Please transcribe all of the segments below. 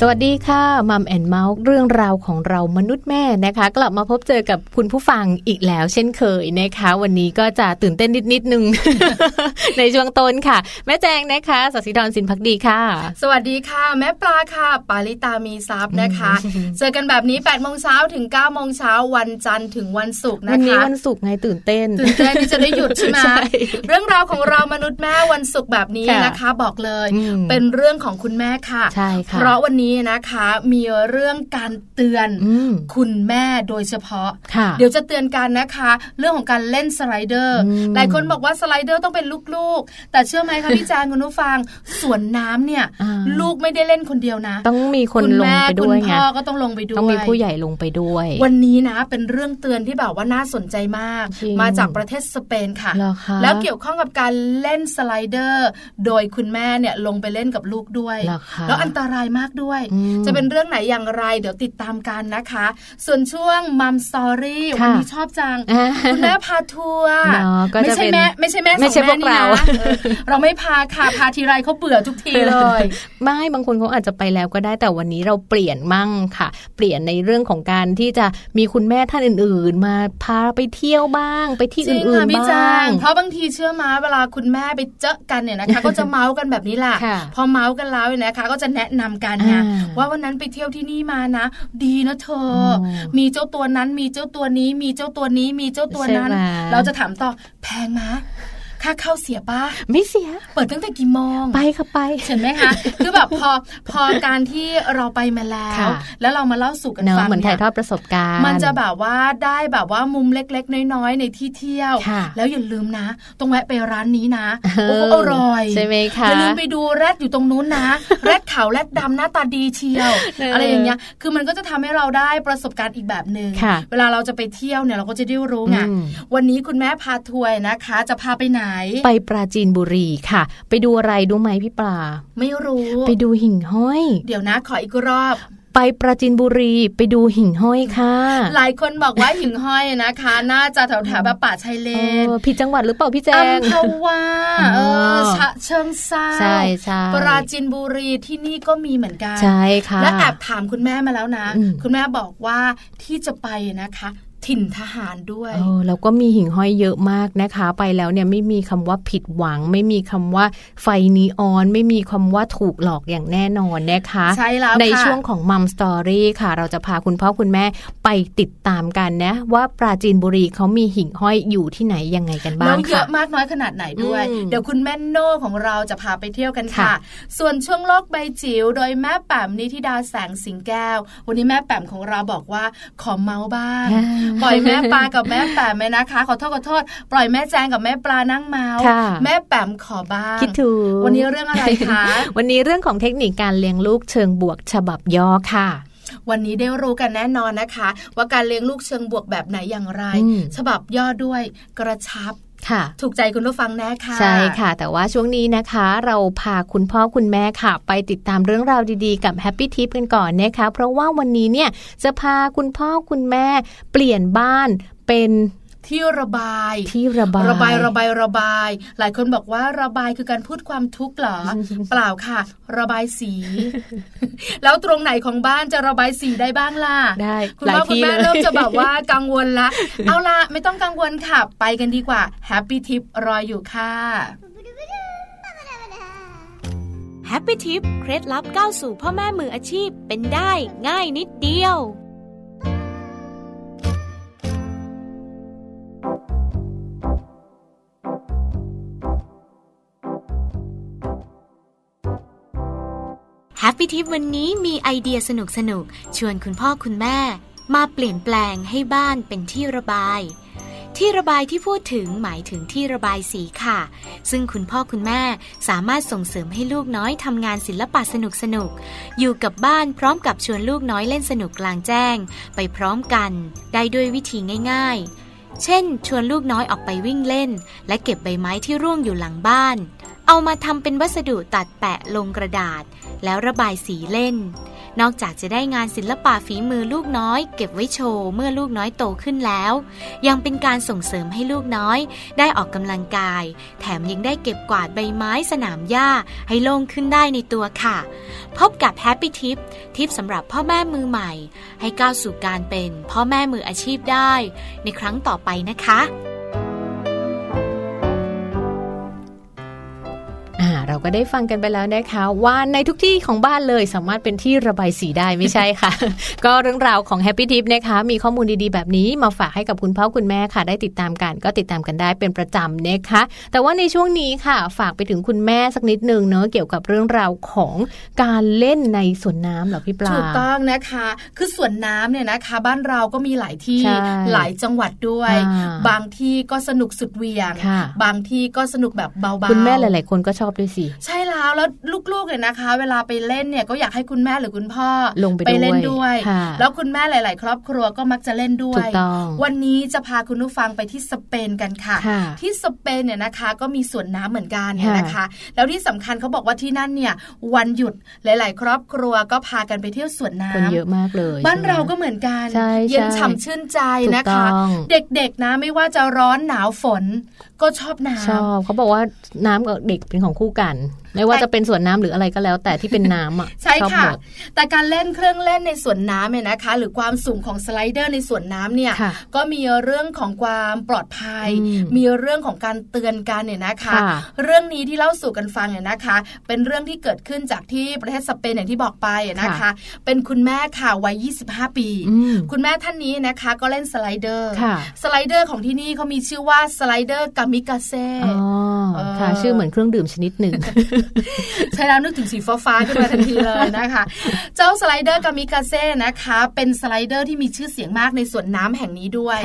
สวัสดีค่ะ Mom and เมาท์เรื่องราวของเรามนุษย์แม่นะคะ กลับมาพบเจอกับคุณผู้ฟังอีกแล้ว เช่นเคยนะคะ วันนี้ก็จะตื่นเต้นนิดนิดนึง ในช่วงต้นค่ะ แม่แจงนะคะสัสิธรสินพักดีค่ะ สวัสดีค่ะ แม่ปลาค่ะ ปาลิตามีทรัพย์นะคะ เจอกันแบบนี้8ปดโมงเช้าถึง9ก้าโมงเช้าวันจันทร์ถึงวันศุกร์นะคะวันนี้วันศุกร์ไงตื่นเต้นตื่นเต้นที่จะได้หยุดใช่ไหมเรื่องราวของเรามนุษย์แม่วันศุกร์แบบนี้นะคะ บอกเลย เป็นเรื่องของคุณแม่ค่ะใช่ค่ะเพราะวันนี้นะคะ มีเรื่องการเตือนคุณแม่โดยเฉพาะ เดี๋ยวจะเตือนกันนะคะ เรื่องของการเล่นสไลเดอร์ หลายคนบอกว่าสไลเดอร์ต้องเป็นลูกๆ แต่เชื่อไหมคะพี่จางคุณผู้ฟังสวนน้ำเนี่ย ลูกไม่ได้เล่นคนเดียวนะ ต้องมีคนลงไปด้วยไงคุณพ่อก็ต้องลงไปด้วยต้องมีผู้ใหญ่ลงไปด้วย วันนี้นะ เป็นเรื่องเตือนที่แบบว่าน่าสนใจมาก มาจากประเทศสเปนค่ะ แล้วเกี่ยวข้องกับการเล่นสไลเดอร์ โดยคุณแม่เนี่ยลงไปเล่นกับลูกด้วย แล้วอันตรายมากด้วยจะเป็นเรื่องไหนอย่างไร เดี๋ยวติดตามกันนะคะ ส่วนช่วงมัมสตอรี่วันนี้ชอบจัง คุณแม่พาทัวร์ไม่ใช่แม่ไม่ใช่แม่ไม่ใช่พวกเราเราไม่พาค่ะพาทีไรเขาเบื่อทุกทีเลย ไม่บางคนเขาอาจจะไปแล้วก็ได้แต่วันนี้เราเปลี่ยนมั่งค่ะ เปลี่ยนในเรื่องของการที่จะมีคุณแม่ท่านอื่น ๆ มาพาไปเที่ยวบ้าง ไปที่อื่นๆบ้างเพราะบางทีเชื่อมาเวลาคุณแม่ไปเจอกันเนี่ยนะคะ ก็จะเมาส์กันแบบนี้แหละพอเมาส์กันแล้วนะคะ ก็จะแนะนำกันไงว่าวันนั้นไปเที่ยวที่นี่มานะ ดีนะเธอ มีเจ้าตัวนั้นมีเจ้าตัวนี้ มีเจ้าตัวนี้มีเจ้าตัวนั้น เราจะถามต่อแพงไหม ค่าเข้าเสียปะไม่เสีย เปิดตั้งแต่กี่โมงไปค่ะไปเห็นไหมคะคือแบบพอพอการที่เราไปมาแล้ว แล้วเรามาเล่าสู่กันฟังเหมือนถ่ายทอดประสบการณ์ มันจะแบบว่าได้แบบว่ามุมเล็ก ๆ น้อยๆในที่เที่ยว แล้วอย่าลืมนะต้องแวะไปร้านนี้นะโอ้อร่อยใช่ไหมคะอย่าลืมไปดูแรดอยู่ตรงนู้นนะแรดขาวแรดดำหน้าตาดีเชียว อะไรอย่างเงี้ยคือมันก็จะทำให้เราได้ประสบการณ์อีกแบบหนึ่งเวลาเราจะไปเที่ยวเนี่ยเราก็จะได้รู้ไงวันนี้คุณแม่พาทัวร์นะคะ จะพาไปไหนไปปราจีนบุรีค่ะ ไปดูอะไรดูไหมพี่ปลา ไม่รู้ ไปดูหิ่งห้อย เดี๋ยวนะขออีกรอบไปปราจีนบุรีไปดูหิ่งห้อยค่ะ หลายคนบอกว่าหิ่งห้อยนะคะ น่าจะแถวแถวแบบป่าชายเลนผิดจังหวัดหรือเปล่าพี่แจงอัมพวาเออชะเชิงซาใช่ใช่ปราจีนบุรีที่นี่ก็มีเหมือนกันใช่ค่ะและแอบถามคุณแม่มาแล้วนะ คุณแม่บอกว่าที่จะไปนะคะ ถิ่นทหารด้วยเออแล้วก็มีหิ่งห้อยเยอะมากนะคะ ไปแล้วเนี่ยไม่มีคำว่าผิดหวัง ไม่มีคำว่าไฟนีออน ไม่มีคำว่าถูกหลอกอย่างแน่นอนนะคะใช่แล้วในช่วงของมัมสตอรี่ค่ะ เราจะพาคุณพ่อคุณแม่ไปติดตามกันนะ ว่าปราจีนบุรีเขามีหิ่งห้อยอยู่ที่ไหนยังไงกันบ้างค่ะเยอะมากน้อยขนาดไหนด้วย เดี๋ยวคุณแม่โน่ของเราจะพาไปเที่ยวกันค่ะ ส่วนช่วงโลกใบจิ๋วโดยแม่แป๋มนิธิดาแสงสิงแก้ว วันนี้แม่แป๋มของเราบอกว่าขอเมาท์บ้างปล่อยแม่ปลากับแม่แปมไหมนะคะ ขอโทษขอโทษ ปล่อยแม่แจงกับแม่ปลานั่งเมาท์แม่แปมขอบ้างคิดถูกวันนี้เรื่องอะไรคะวันนี้เรื่องของเทคนิคการเลี้ยงลูกเชิงบวกฉบับย่อค่ะวันนี้ได้รู้กันแน่นอนนะคะ ว่าการเลี้ยงลูกเชิงบวกแบบไหนอย่างไร ฉบับย่อด้วยกระชับ ค่ะ ถูกใจคุณผู้ฟังแน่ค่ะใช่ค่ะ แต่ว่าช่วงนี้นะคะ เราพาคุณพ่อคุณแม่ค่ะ ไปติดตามเรื่องราวดีๆกับ Happy Tip กันก่อนนะคะ เพราะว่าวันนี้เนี่ยจะพาคุณพ่อคุณแม่เปลี่ยนบ้านเป็น ที่ระบายที่ระบาย ระบายระบายระบาย หลายคนบอกว่าระบายคือการพูดความทุกข์เหรอ เปล่าค่ะ ระบายสี แล้วตรงไหนของบ้านจะระบายสีได้บ้างล่ะได้คุณพ่อคุณแม่เริ่มจะแบบว่ากังวลละ เอาละไม่ต้องกังวลค่ะ ไปกันดีกว่าแฮปปี้ทิปรออยู่ค่ะHappy Tip เคล็ดลับก้าวสู่พ่อแม่มืออาชีพเป็นได้ง่ายนิดเดียว Happy Tip วันนี้มีไอเดียสนุกสนุกชวนคุณพ่อคุณแม่ มาเปลี่ยนแปลงให้บ้านเป็นที่ระบาย ที่ระบายที่พูดถึงหมายถึงที่ระบายสีค่ะ ซึ่งคุณพ่อคุณแม่สามารถส่งเสริมให้ลูกน้อยทำงานศิลปะสนุกสนุก อยู่กับบ้านพร้อมกับชวนลูกน้อยเล่นสนุกกลางแจ้ง ไปพร้อมกัน ได้ด้วยวิธีง่าย ๆ เช่น ชวนลูกน้อยออกไปวิ่งเล่น และเก็บใบไม้ที่ร่วงอยู่หลังบ้าน เอามาทำเป็นวัสดุตัดแปะลงกระดาษ แล้วระบายสีเล่น นอกจากจะได้งานศิลปะฝีมือลูกน้อย เก็บไว้โชว์เมื่อลูกน้อยโตขึ้นแล้ว ยังเป็นการส่งเสริมให้ลูกน้อย ได้ออกกำลังกาย แถมยังได้เก็บกวาดใบไม้สนามหญ้าให้โล่งขึ้นได้ในตัวค่ะ พบกับ Happy Tip ทิปสำหรับพ่อแม่มือใหม่ ให้ก้าวสู่การเป็นพ่อแม่มืออาชีพได้ ในครั้งต่อไปนะคะ para เราก็ได้ฟังกันไปแล้วนะคะ ว่าในทุกที่ของบ้านเลยสามารถเป็นที่ระบายสีได้ไม่ใช่ค่ะ ก็เรื่องราวของ Happy Tip นะคะ มีข้อมูลดีๆ แบบนี้มาฝากให้กับคุณพ่อคุณแม่ค่ะ ได้ติดตามกันก็ติดตามกันได้เป็นประจำนะคะ แต่ว่าในช่วงนี้ค่ะ ฝากไปถึงคุณแม่สักนิดนึงเนอะเกี่ยวกับเรื่องราวของการเล่นในสวนน้ำเหรอพี่ปลาถูกต้องนะคะ คือสวนน้ำเนี่ยนะคะ บ้านเราก็มีหลายที่หลายจังหวัดด้วย บางที่ก็สนุกสุดเวียง บางที่ก็สนุกแบบเบาๆคุณแม่หลายๆคนก็ชอบด้วยสิใช่แล้วแล้วลูกๆเนี่ยนะคะ เวลาไปเล่นเนี่ยก็อยากให้คุณแม่หรือคุณพ่อลงไปเล่นด้วย แล้วคุณแม่หลาย ๆ ครอบครัวก็มักจะเล่นด้วย วันนี้จะพาคุณผู้ฟังไปที่สเปนกันค่ะ ที่สเปนเนี่ยนะคะก็มีสวนน้ำเหมือนกันนะคะ แล้วที่สำคัญเขาบอกว่าที่นั่นเนี่ยวันหยุดหลาย ๆ ครอบครัวก็พากันไปเที่ยวสวนน้ำคนเยอะมากเลยบ้านเราก็เหมือนกันเย็นฉ่ำชื่นใจนะคะ เด็ก ๆ นะไม่ว่าจะร้อนหนาวฝนก็ชอบน้ำชอบเขาบอกว่าน้ำกับเด็กเป็นของคู่กัน ไม่ว่าจะเป็นสวนน้ำหรืออะไรก็แล้ว แต่ที่เป็นน้ำอะใช่ค่ะ แต่การเล่นเครื่องเล่นในสวนน้ำเนี่ยนะคะ หรือความสูงของสไลเดอร์ในสวนน้ำเนี่ยก็มีเรื่องของความปลอดภัย มีเรื่องของการเตือนกันเนี่ยนะคะ เรื่องนี้ที่เล่าสู่กันฟังเนี่ยนะคะ เป็นเรื่องที่เกิดขึ้นจากที่ประเทศสเปนอย่างที่บอกไปนะคะ เป็นคุณแม่ค่ะวัย 25 ปี คุณแม่ท่านนี้นะคะ ก็เล่นสไลเดอร์ สไลเดอร์ของที่นี่เขามีชื่อว่าสไลเดอร์กามิกาเซ่ค่ะ ชื่อเหมือนเครื่องดื่มชนิดหนึ่ง ใช่แล้วนึกถึงสีฟ้าฟ้าขึ้นมาทันทีเลยนะคะ เจ้าสไลเดอร์กามิกาเซ่นะคะ เป็นสไลเดอร์ที่มีชื่อเสียงมากในสวนน้ำแห่งนี้ด้วย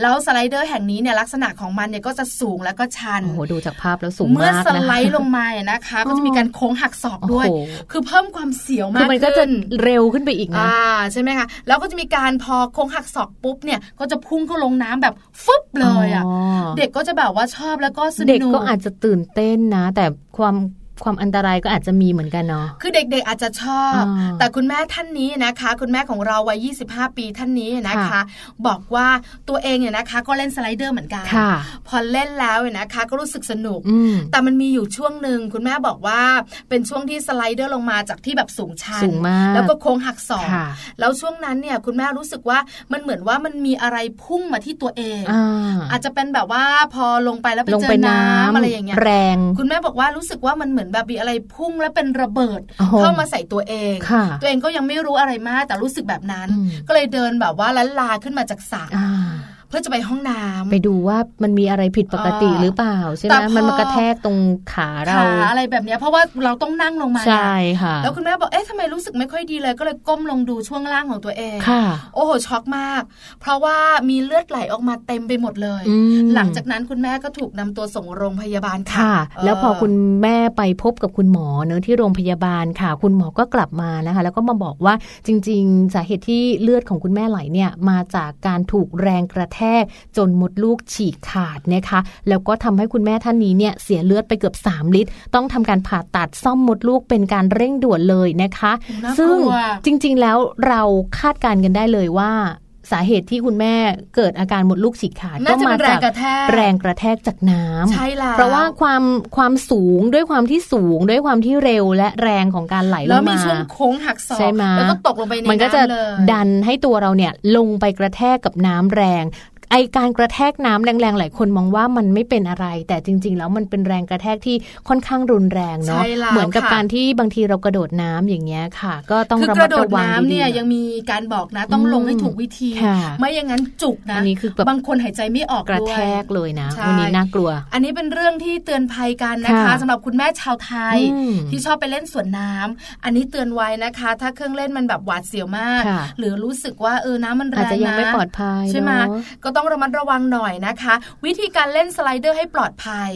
แล้วสไลเดอร์แห่งนี้เนี่ยลักษณะของมันเนี่ยก็จะสูงแล้วก็ชันโอ้โหดูจากภาพแล้วสูงมากเมื่อสไลด์ลงมานะคะ ก็จะมีการโค้งหักศอกด้วย คือเพิ่มความเสียวมากขึ้นมันก็จะเร็วขึ้นไปอีกนะใช่ไหมคะแล้วก็จะมีการพอโค้งหักศอกปุ๊บเนี่ยก็จะพุ่งเข้าลงน้ำแบบฟึบเลยอะเด็กก็จะแบบว่าชอบแล้วก็สนุกเด็กก็อาจจะตื่นเต้นนะ แต่ความ ความอันตรายก็อาจจะมีเหมือนกันเนาะคือเด็กๆอาจจะชอบ แต่คุณแม่ท่านนี้นะคะ คุณแม่ของเราวัย 25 ปีท่านนี้นะคะ บอกว่าตัวเองเนี่ยนะคะ ก็เล่นสไลเดอร์เหมือนกันพอเล่นแล้วเนี่ยนะคะ ก็รู้สึกสนุก แต่มันมีอยู่ช่วงหนึ่งคุณแม่บอกว่าเป็นช่วงที่สไลเดอร์ลงมาจากที่แบบสูงชันแล้วก็โค้งหักศอกแล้วช่วงนั้นเนี่ยคุณแม่รู้สึกว่ามันเหมือนว่ามันมีอะไรพุ่งมาที่ตัวเองอาจจะเป็นแบบว่าพอลงไปแล้วไปเจอน้ำอะไรอย่างเงี้ยแรง คุณแม่บอกว่ารู้สึกว่ามันเหมือนแบบมีอะไรพุ่งแล้วเป็นระเบิดเข้ามาใส่ตัวเอง ตัวเองก็ยังไม่รู้อะไรมากแต่รู้สึกแบบนั้น ก็เลยเดินแบบว่าล้นลาขึ้นมาจากสระ เพื่อจะไปห้องน้ำไปดูว่ามันมีอะไรผิดปกติหรือเปล่าใช่ไหมมันมากระแทกตรงขาเราขาอะไรแบบนี้เพราะว่าเราต้องนั่งลงมาใช่ค่ะ แล้วคุณแม่บอกเอ๊ะทำไมรู้สึกไม่ค่อยดีเลย ก็เลยก้มลงดูช่วงล่างของตัวเองค่ะ โอ้โหช็อกมาก เพราะว่ามีเลือดไหลออกมาเต็มไปหมดเลย หลังจากนั้นคุณแม่ก็ถูกนำตัวส่งโรงพยาบาลค่ะ แล้วพอคุณแม่ไปพบกับคุณหมอเนอะที่โรงพยาบาลค่ะ คุณหมอก็กลับมานะคะ แล้วก็มาบอกว่าจริง ๆ สาเหตุที่เลือดของคุณแม่ไหลเนี่ยมาจากการถูกแรงกระแทกจนมดลูกฉีกขาดนะคะ แล้วก็ทำให้คุณแม่ท่านนี้เนี่ยเสียเลือดไปเกือบ 3 ลิตร ต้องทำการผ่าตัดซ่อมมดลูกเป็นการเร่งด่วนเลยนะคะ ซึ่งจริงๆแล้วเราคาดการณ์กันได้เลยว่า สาเหตุที่คุณแม่เกิดอาการหมดลูกฉีกขาดก็มาจากแรงกระแทกจากน้ำใช่แล้วเพราะว่าความความสูงด้วยความที่สูงด้วยความที่เร็วและแรงของการไหลลงมาแล้วมีช่วงโค้งหักศอกแล้วก็ตกลงไปในน้ำมันก็จะดันให้ตัวเราเนี่ยลงไปกระแทกกับน้ำแรง ไอการกระแทกน้ำแรงๆหลายคนมองว่ามันไม่เป็นอะไร แต่จริง ๆ แล้วมันเป็นแรงกระแทกที่ค่อนข้างรุนแรงเนาะเหมือนกับการที่บางทีเรากระโดดน้ำอย่างเงี้ยค่ะ ก็ต้องระมัดระวังดีๆเนี่ยยังมีการบอกนะต้องลงให้ถูกวิธี ไม่อย่างนั้นจุกนะอันนี้คือแบบบางคนหายใจไม่ออกกระแทกเลยนะวันนี้น่ากลัว อันนี้เป็นเรื่องที่เตือนภัยกันนะคะสำหรับคุณแม่ชาวไทยที่ชอบไปเล่นสวนน้ำอันนี้เตือนไว้นะคะ ถ้าเครื่องเล่นมันแบบหวาดเสียวมาก หรือรู้สึกว่าเออน้ำมันแรงนะอาจจะยังไม่ปลอดภัยใช่ไหมก็ต้องระมัดระวังหน่อยนะคะ วิธีการเล่นสไลเดอร์ให้ปลอดภัย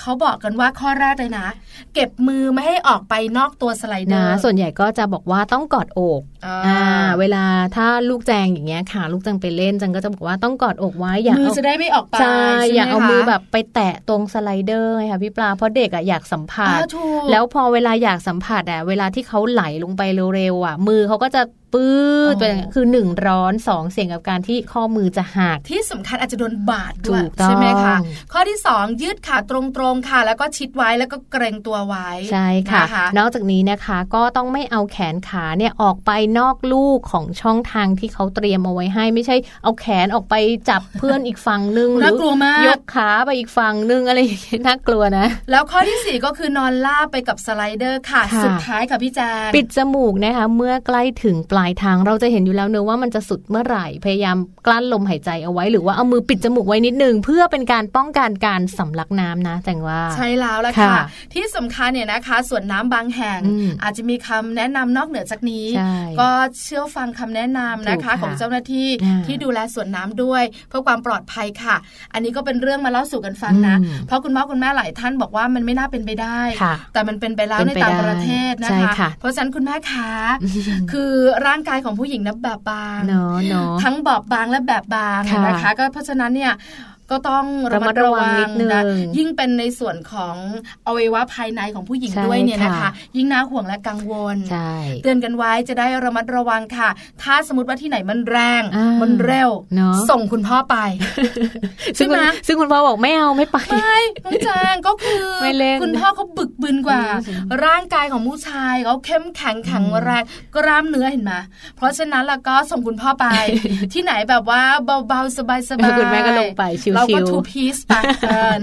เขาบอกกันว่าข้อแรกเลยนะ เก็บมือไม่ให้ออกไปนอกตัวสไลเดอร์ส่วนใหญ่ก็จะบอกว่าต้องกอดอกอ่าเวลาถ้าลูกแจงอย่างเงี้ยค่ะ ลูกแจงไปเล่นจังก็จะบอกว่าต้องกอดอกไว้อย่ามือจะได้ไม่ออกไปใช่อย่าเอามือแบบไปแตะตรงสไลเดอร์ค่ะพี่ปลาเพราะเด็กอะอยากสัมผัสแล้วพอเวลาอยากสัมผัสอะเวลาที่เขาไหลลงไปเร็วๆอะ มือเขาก็จะปื้ดไปคือหนึ่งร้อนสองเสี่ยงกับการที่ข้อมือจะหักที่สำคัญอาจจะโดนบาดด้วยใช่ไหมคะข้อที่สองยืดขาตรงๆค่ะ แล้วก็ชิดไว้แล้วก็เกรงตัวไว้ใช่ค่ะะนอกจากนี้นะคะก็ต้องไม่เอาแขนขาเนี่ยออกไปนอกลูกของช่องทางที่เขาเตรียมเอาไว้ให้ ไม่ใช่เอาแขนออกไปจับเพื่อนอีกฝั่งนึงหรือยกขาไปอีกฝั่งนึงอะไรอย่างเงี้ยน่ากลัวนะ แล้วข้อที่สี่ก็คือนอนลาบไปกับสไลเดอร์ค่ะ สุดท้ายค่ะพี่แจงปิดจมูกนะคะเมื่อใกล้ถึงปลลายทางเราจะเห็นอยู่แล้วเนอะว่ามันจะสุดเมื่อไหร่พยายามกลั้นลมหายใจเอาไว้ หรือว่าเอามือปิดจมูกไว้นิดนึงเพื่อเป็นการป้องกันการสำลักน้ำนะแต่งว่า ใช่แล้วละค่ะ ที่สำคัญเนี่ยนะคะส่วนน้ำบางแห่งอาจจะมีคำแนะนำนอกเหนือจากนี้ ก็เชื่อฟังคำแนะนำนะคะของเจ้าหน้าที่ที่ดูแลส่วนน้ำด้วย เพื่อความปลอดภัยค่ะ อันนี้ก็เป็นเรื่องมาเล่าสู่กันฟังนะ เพราะคุณพ่อคุณแม่หลายท่านบอกว่ามันไม่น่าเป็นไปได้ แต่มันเป็นไปแล้วในต่างประเทศนะคะ เพราะฉะนั้นคุณแม่คะคือร่างกายของผู้หญิงนะแบบบางทั้งบอบบางและแบบบางนะคะ ก็เพราะฉะนั้นเนี่ย ก็ต้องระมัดระวังนิดนึงยิ่งเป็นในส่วนของอวัยวะภายในของผู้หญิงด้วยเนี่ยนะคะ ยิ่งน่าห่วงและกังวลเตือนกันไว้จะได้ระมัดระวังค่ะ ถ้าสมมติว่าที่ไหนมันแรง มันเร็วส่งคุณพ่อไปใช่ไหมซึ่งคุณพ่อบอกไม่เอาไม่ไปไม่ต้องแจงก็คือคุณพ่อเขาบึกบึนกว่า ร่างกายของผู้ชายเขาเข้มแข็งแข็งแรงกล้ามเนื้อเห็นไหมเพราะฉะนั้นแล้วก็ส่งคุณพ่อไป ที่ไหนแบบว่าเบาๆสบายๆคุณแม่ก็ลงไปชิวเราก็ทูพีซไป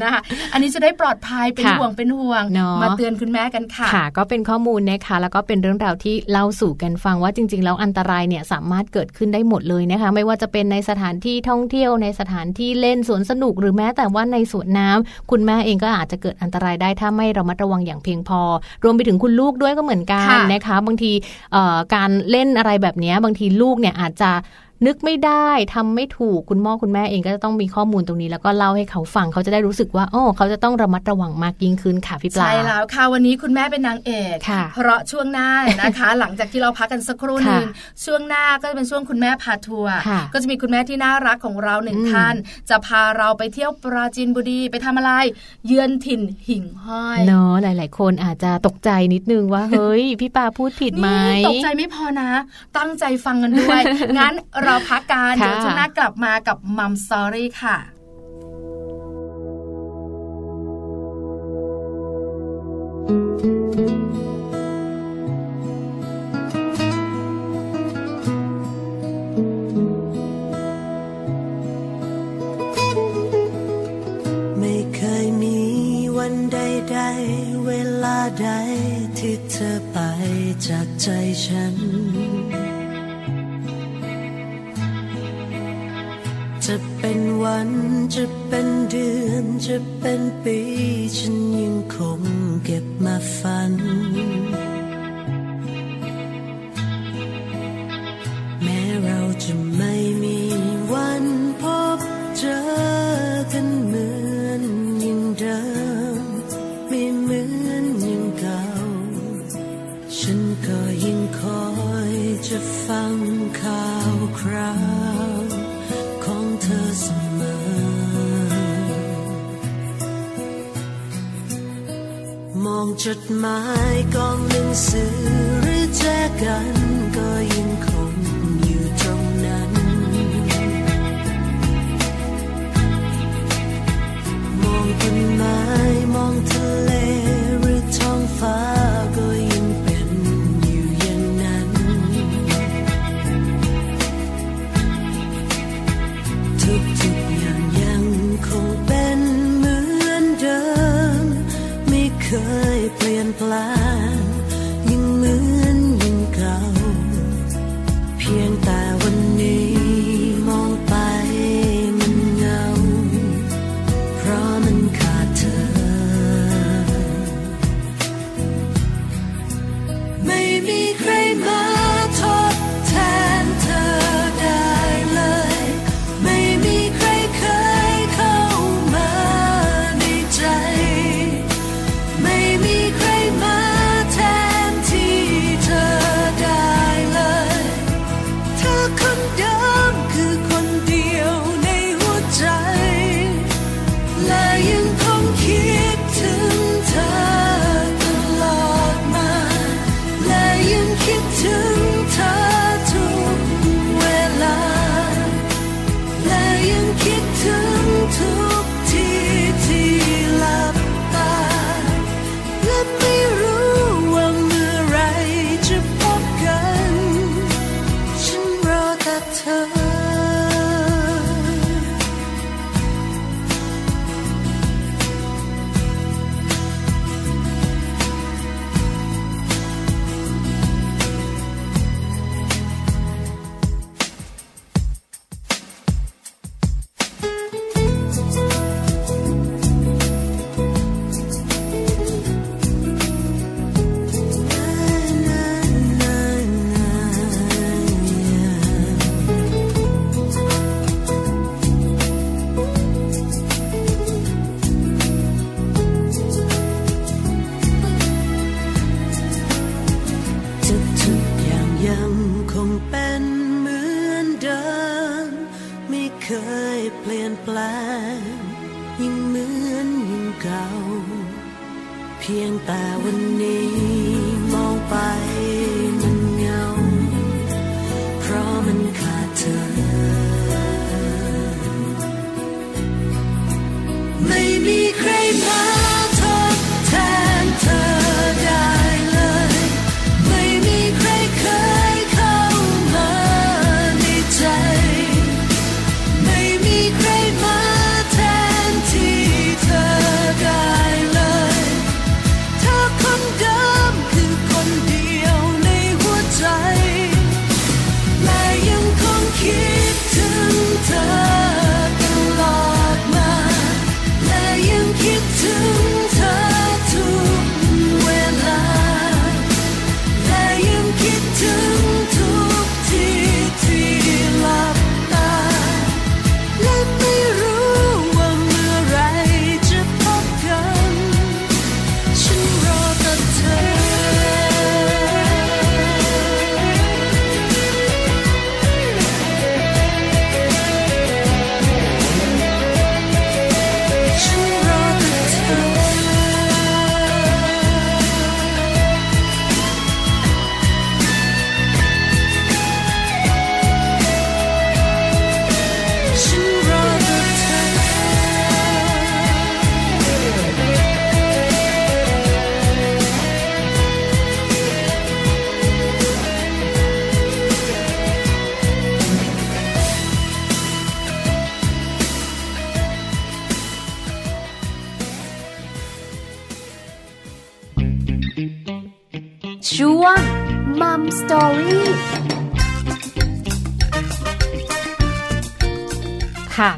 นะคะอันนี้จะได้ปลอดภัยเป็นห่วงเป็นห่วงมาเตือนคุณแม่กันค่ะค่ะ ก็เป็นข้อมูลนะคะแล้วก็เป็นเรื่องราวที่เล่าสู่กันฟังว่าจริง ๆ แล้วอันตรายเนี่ยสามารถเกิดขึ้นได้หมดเลยนะคะ ไม่ว่าจะเป็นในสถานที่ท่องเที่ยวในสถานที่เล่นสวนสนุก หรือแม้แต่ว่าในสวนน้ำคุณแม่เองก็อาจจะเกิดอันตรายได้ถ้าไม่ระมัดระวังอย่างเพียงพอ รวมไปถึงคุณลูกด้วยก็เหมือนกันนะคะ บางทีการเล่นอะไรแบบนี้บางทีลูกเนี่ยอาจจะ นึกไม่ได้ทำไม่ถูกคุณพ่อคุณแม่เองก็จะต้องมีข้อมูลตรงนี้ แล้วก็เล่าให้เขาฟังเขาจะได้รู้สึกว่าโอ้เขาจะต้องระมัดระวังมากยิ่งขึ้นค่ะพี่ปลาใช่แล้วค่ะวันนี้คุณแม่เป็นนางเอกเพราะช่วงหน้านะคะ หลังจากที่เราพักกันสักครู่หนึ่งช่วงหน้าก็จะเป็นช่วงคุณแม่พาทัวร์ก็จะมีคุณแม่ที่น่ารักของเราหนึ่งท่าน จะพาเราไปเที่ยวปราจีนบุรีไปทำอะไร เยือนถิ่นหิ่งห้อยเนาะหลาย ๆ คนอาจจะตกใจนิดนึงว่าเฮ้ยพี่ปาพูดผิดไหมตกใจไม่พอนะ ตั้งใจฟังกันด้วยงั้นเราพักกันเดี๋ยวช่วงหน้ากลับมากับมัมสอรี่ค่ะไม่เคยมีวันใดๆเวลาใดที่เธอไปจากใจฉัน จะเป็นวันจะเป็นเดือนจะเป็นปี ฉันยังคงเก็บมาฝัน แม้เราจะไม่มีวันพบเจอกันเหมือนยังเดิมไม่เหมือนยังเก่า ฉันก็ยังคอยจะฟังข่าวคราว จดหมายกองหนังสือหรือแจกันก็ยังคงอยู่ตรงนั้น มองต้นไม้มองเธ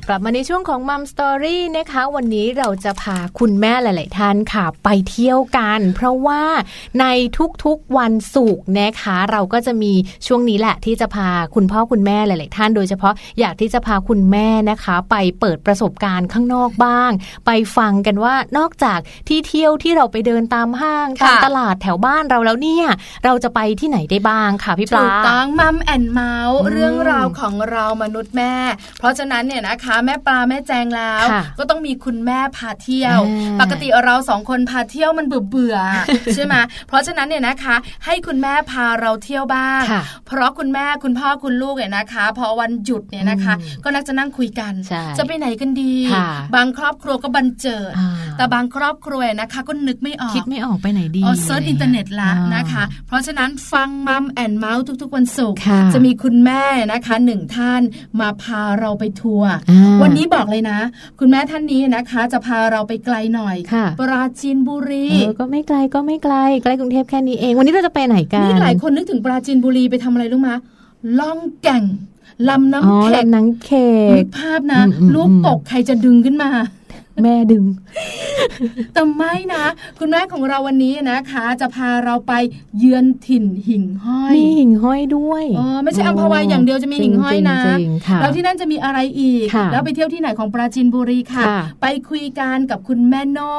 กลับมาในช่วงของมัมสตอรี่นะคะ วันนี้เราจะพาคุณแม่หลาย ๆ ท่านค่ะ ไปเที่ยวกัน เพราะว่าในทุกๆวันศุกร์นะคะ เราก็จะมีช่วงนี้แหละที่จะพาคุณพ่อคุณแม่หลาย ๆ ท่าน โดยเฉพาะอยากที่จะพาคุณแม่นะคะ ไปเปิดประสบการณ์ข้างนอกบ้าง ไปฟังกันว่านอกจากที่เที่ยวที่เราไปเดินตามห้างตามตลาดแถวบ้านเราแล้วเนี่ยเราจะไปที่ไหนได้บ้างค่ะพี่ปลาถูกต้องMom and Mouth อืมเรื่องราวของเรามนุษย์แม่ เพราะฉะนั้นเนี่ยนะคะแม่ปลาแม่แจงแล้วค่ะก็ต้องมีคุณแม่พาเที่ยวอ่าปกติเราสองคนพาเที่ยวมันเบื่อเบื่อๆใช่ไหมเพราะฉะนั้นเนี่ยนะคะ ให้คุณแม่พาเราเที่ยวบ้างค่ะเพราะคุณแม่คุณพ่อคุณลูกเนี่ยนะคะ พอวันหยุดเนี่ยนะคะอืมก็มักจะนั่งคุยกันใช่จะไปไหนกันดีค่ะบางครอบครัวก็บรรเจิดอ่าแต่บางครอบครัวนะคะ ก็นึกไม่ออกคิดไม่ออกไปไหนดีอ๋อ search อินเทอร์เน็ตละอ่านะคะ เพราะฉะนั้นฟัง Mom and Mouth ทุกๆ วันศุกร์ค่ะจะมีคุณแม่นะคะหนึ่งท่านมาพาเราไปทัวร์อ่าวันนี้บอกเลยนะ คุณแม่ท่านนี้นะคะ จะพาเราไปไกลหน่อยค่ะปราจีนบุรีเออก็ไม่ไกลก็ไม่ไกลใกล้กรุงเทพแค่นี้เอง วันนี้เราจะไปไหนกันนี่หลายคนนึกถึงปราจีนบุรีไปทำอะไรรู้มะล่องแก่งลำอ๋อน้ำเข็กลำน้ำเค้นึกกภาพนะอืมอืมลูกกกใครจะดึงขึ้นมา แม่ดึงแต่ไม่นะ คุณแม่ของเราวันนี้นะคะ จะพาเราไปเยือนถิ่นหิ่งห้อยมีหิ่งห้อยด้วยอ๋อไม่ใช่อัมพวาอย่างเดียวจะมีหิ่งห้อยนะจริงๆค่ะแล้วที่นั่นจะมีอะไรอีกค่ะแล้วไปเที่ยวที่ไหนของปราจีนบุรีค่ะค่ะไปคุยกันกับคุณแม่โน่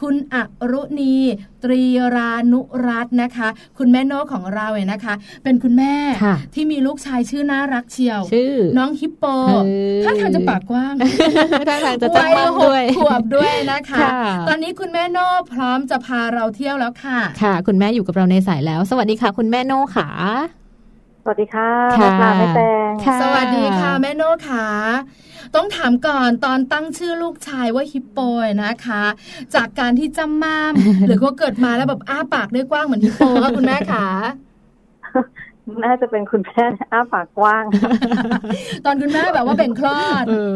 คุณอรุณี ตรีรานุรัตน์นะคะ คุณแม่โน่ของเราเนี่ยนะคะ เป็นคุณแม่ค่ะที่มีลูกชายชื่อน่ารักเชียวชื่อน้องฮิปโปเออถ้าทางจะปากกว้างท่าทางจะตั้งมั่นวัด้วยหกขวบด้วยนะคะค่ะตอนนี้คุณแม่โน่พร้อมจะพาเราเที่ยวแล้วค่ะ ค่ะ คุณแม่อยู่กับเราในสายแล้ว สวัสดีค่ะ คุณแม่โน่ค่ะสวัสดีค่ะค่ะแม่ปลาแม่แตงค่ะสวัสดีค่ะแม่โน่ค่ะ ต้องถามก่อนตอนตั้งชื่อลูกชายว่าฮิปโปนะคะ จากการที่จำม่ามหรือว่าเกิดมาแล้วแบบอ้าปากได้กว้างเหมือนฮิปโปค่ะคุณแม่คะ น่าจะเป็นคุณแม่อ้าปากกว้าง ตอนคุณแม่แบบว่าเบ่งคลอดเออ